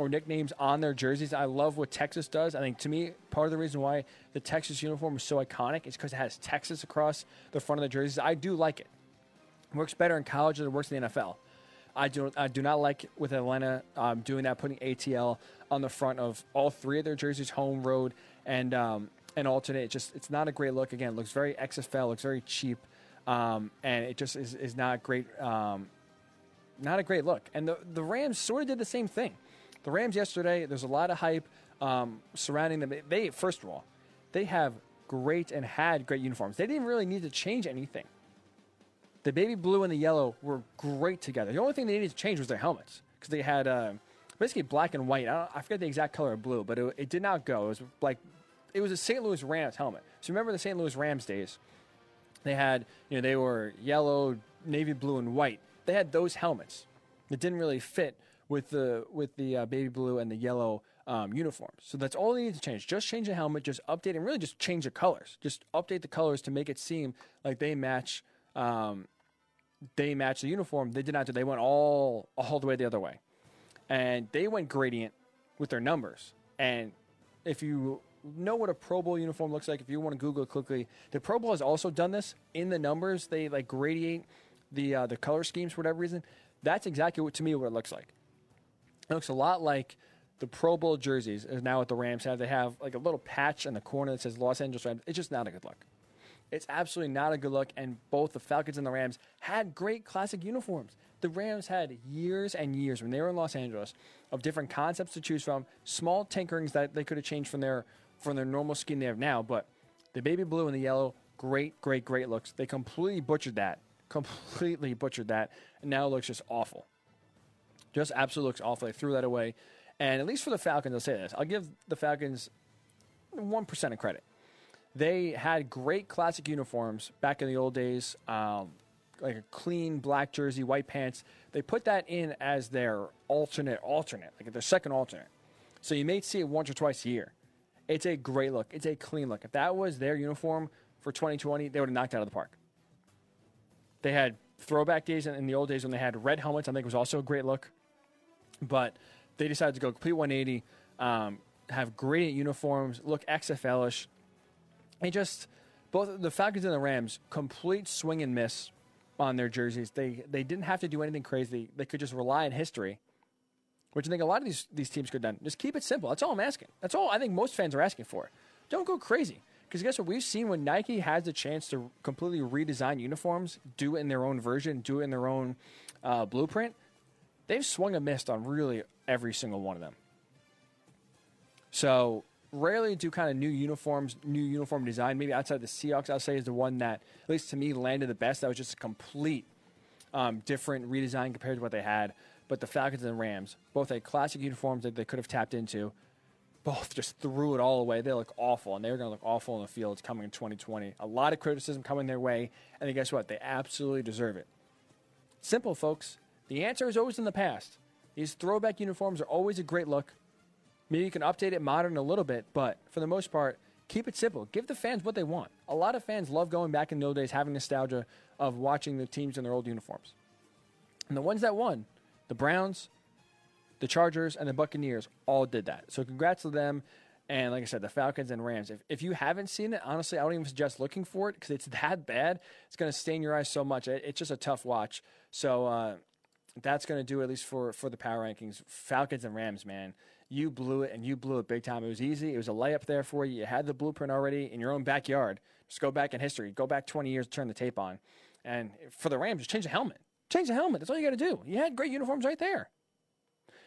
or nicknames on their jerseys. I love what Texas does. I think to me, part of the reason why the Texas uniform is so iconic is because it has Texas across the front of the jerseys. I do like it. it works better in college than it works in the NFL. I do I do not like with Atlanta um, doing that, putting ATL on the front of all three of their jerseys, home, road, and um, and alternate. It just it's not a great look. Again, looks very XFL, looks very cheap, um, and it just is, is not great. Um, not a great look. And the the Rams sort of did the same thing. The Rams yesterday, there's a lot of hype um, surrounding them. They first of all, they have great and had great uniforms. They didn't really need to change anything. The baby blue and the yellow were great together. The only thing they needed to change was their helmets because they had uh, basically black and white. I, I, forget the exact color of blue, but it, it, did not go. It was like it was a St. Louis Rams helmet. So remember the St. Louis Rams days? They had you know they were yellow, navy blue, and white. They had those helmets. It didn't really fit with the with the uh, baby blue and the yellow um, uniforms. So that's all they need to change. Just change the helmet, just update and really just change the colors. Just update the colors to make it seem like they match um, they match the uniform. They did not do. They went all all the way the other way, and they went gradient with their numbers. And if you know what a Pro Bowl uniform looks like, if you want to Google it quickly, the Pro Bowl has also done this in the numbers. They like gradient the uh, the color schemes for whatever reason. That's exactly what to me what it looks like. It looks a lot like the Pro Bowl jerseys is now at the Rams have. They have like a little patch in the corner that says Los Angeles Rams. It's just not a good look. It's absolutely not a good look. And both the Falcons and the Rams had great classic uniforms. The Rams had years and years when they were in Los Angeles of different concepts to choose from, small tinkerings that they could have changed from their from their normal scheme they have now. But the baby blue and the yellow, great, great, great looks. They completely butchered that. Completely butchered that. And now it looks just awful. Just absolutely looks awful. They threw that away. And at least for the Falcons, I'll say this. I'll give the Falcons 1% of credit they had great classic uniforms back in the old days, um, like a clean black jersey, white pants. They put that in as their alternate, alternate, like their second alternate. So you may see it once or twice a year. It's a great look. It's a clean look. If that was their uniform for 2020, they would have knocked out of the park. They had throwback days in the old days when they had red helmets. I think it was also a great look. But they decided to go complete 180, um, have great uniforms, look XFL-ish, they just both the Falcons and the Rams complete swing and miss on their jerseys. They they didn't have to do anything crazy. They could just rely on history, which I think a lot of these these teams could have done. Just keep it simple. That's all I'm asking. That's all I think most fans are asking for. Don't go crazy. Because guess what? We've seen when Nike has the chance to completely redesign uniforms, do it in their own version, do it in their own uh, blueprint, they've swung a missed on really every single one of them. So rarely do kind of new uniforms, new uniform design. Maybe outside the Seahawks, I'll say is the one that, at least to me, landed the best. That was just a complete um, different redesign compared to what they had. But the Falcons and the Rams, both had classic uniforms that they could have tapped into. Both just threw it all away. They look awful, and they're going to look awful in the field coming in 2020. A lot of criticism coming their way, and then guess what? They absolutely deserve it. Simple, folks. The answer is always in the past. These throwback uniforms are always a great look. Maybe you can update it modern a little bit, but for the most part, Keep it simple. Give the fans what they want. A lot of fans love going back in the old days, having nostalgia of watching the teams in their old uniforms. And the ones that won, the Browns, the Chargers, and the Buccaneers all did that. So congrats to them. And like I said, the Falcons and Rams. If, if you haven't seen it, honestly, I don't even suggest looking for it because it's that bad. It's going to stain your eyes so much. It, it's just a tough watch. So uh, that's going to do at least for for the power rankings. Falcons and Rams, man, you blew it and you blew it big time. It was easy. It was a layup there for you. You had the blueprint already in your own backyard. Just go back in history. Go back 20 years, turn the tape on. And for the Rams, just change the helmet. Change the helmet. That's all you got to do. You had great uniforms right there.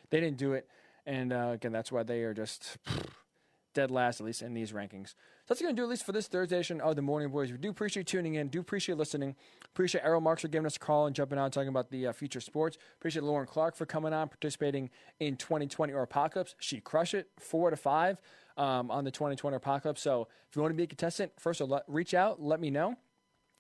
They didn't do it, and uh, again, that's why they are just dead last, at least in these rankings. So that's going to do at least for this Thursday edition of the Morning Boys. We do appreciate tuning in, do appreciate listening. Appreciate Errol Marks for giving us a call and jumping on talking about the uh, future sports. Appreciate Lauren Clark for coming on, participating in 2020 or Apocalypse. She crushed it, four to five um, on the 2020 Apocalypse. So if you want to be a contestant, first of all, reach out, let me know.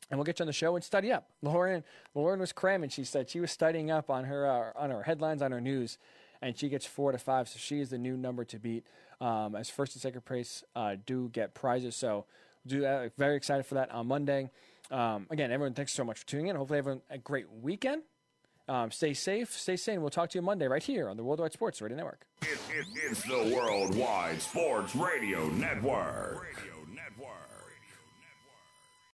And we'll get you on the show and study up. Lauren, Lauren was cramming. She said she was studying up on her uh, on her headlines on her news, and she gets four to five. So she is the new number to beat um, as first and second place uh, do get prizes. So do uh, very excited for that on Monday. Um, again, everyone, thanks so much for tuning in. Hopefully, everyone a great weekend. Um, stay safe, stay sane. We'll talk to you Monday right here on the Worldwide Sports Radio Network.
It, it, it's the Worldwide Sports Radio Network.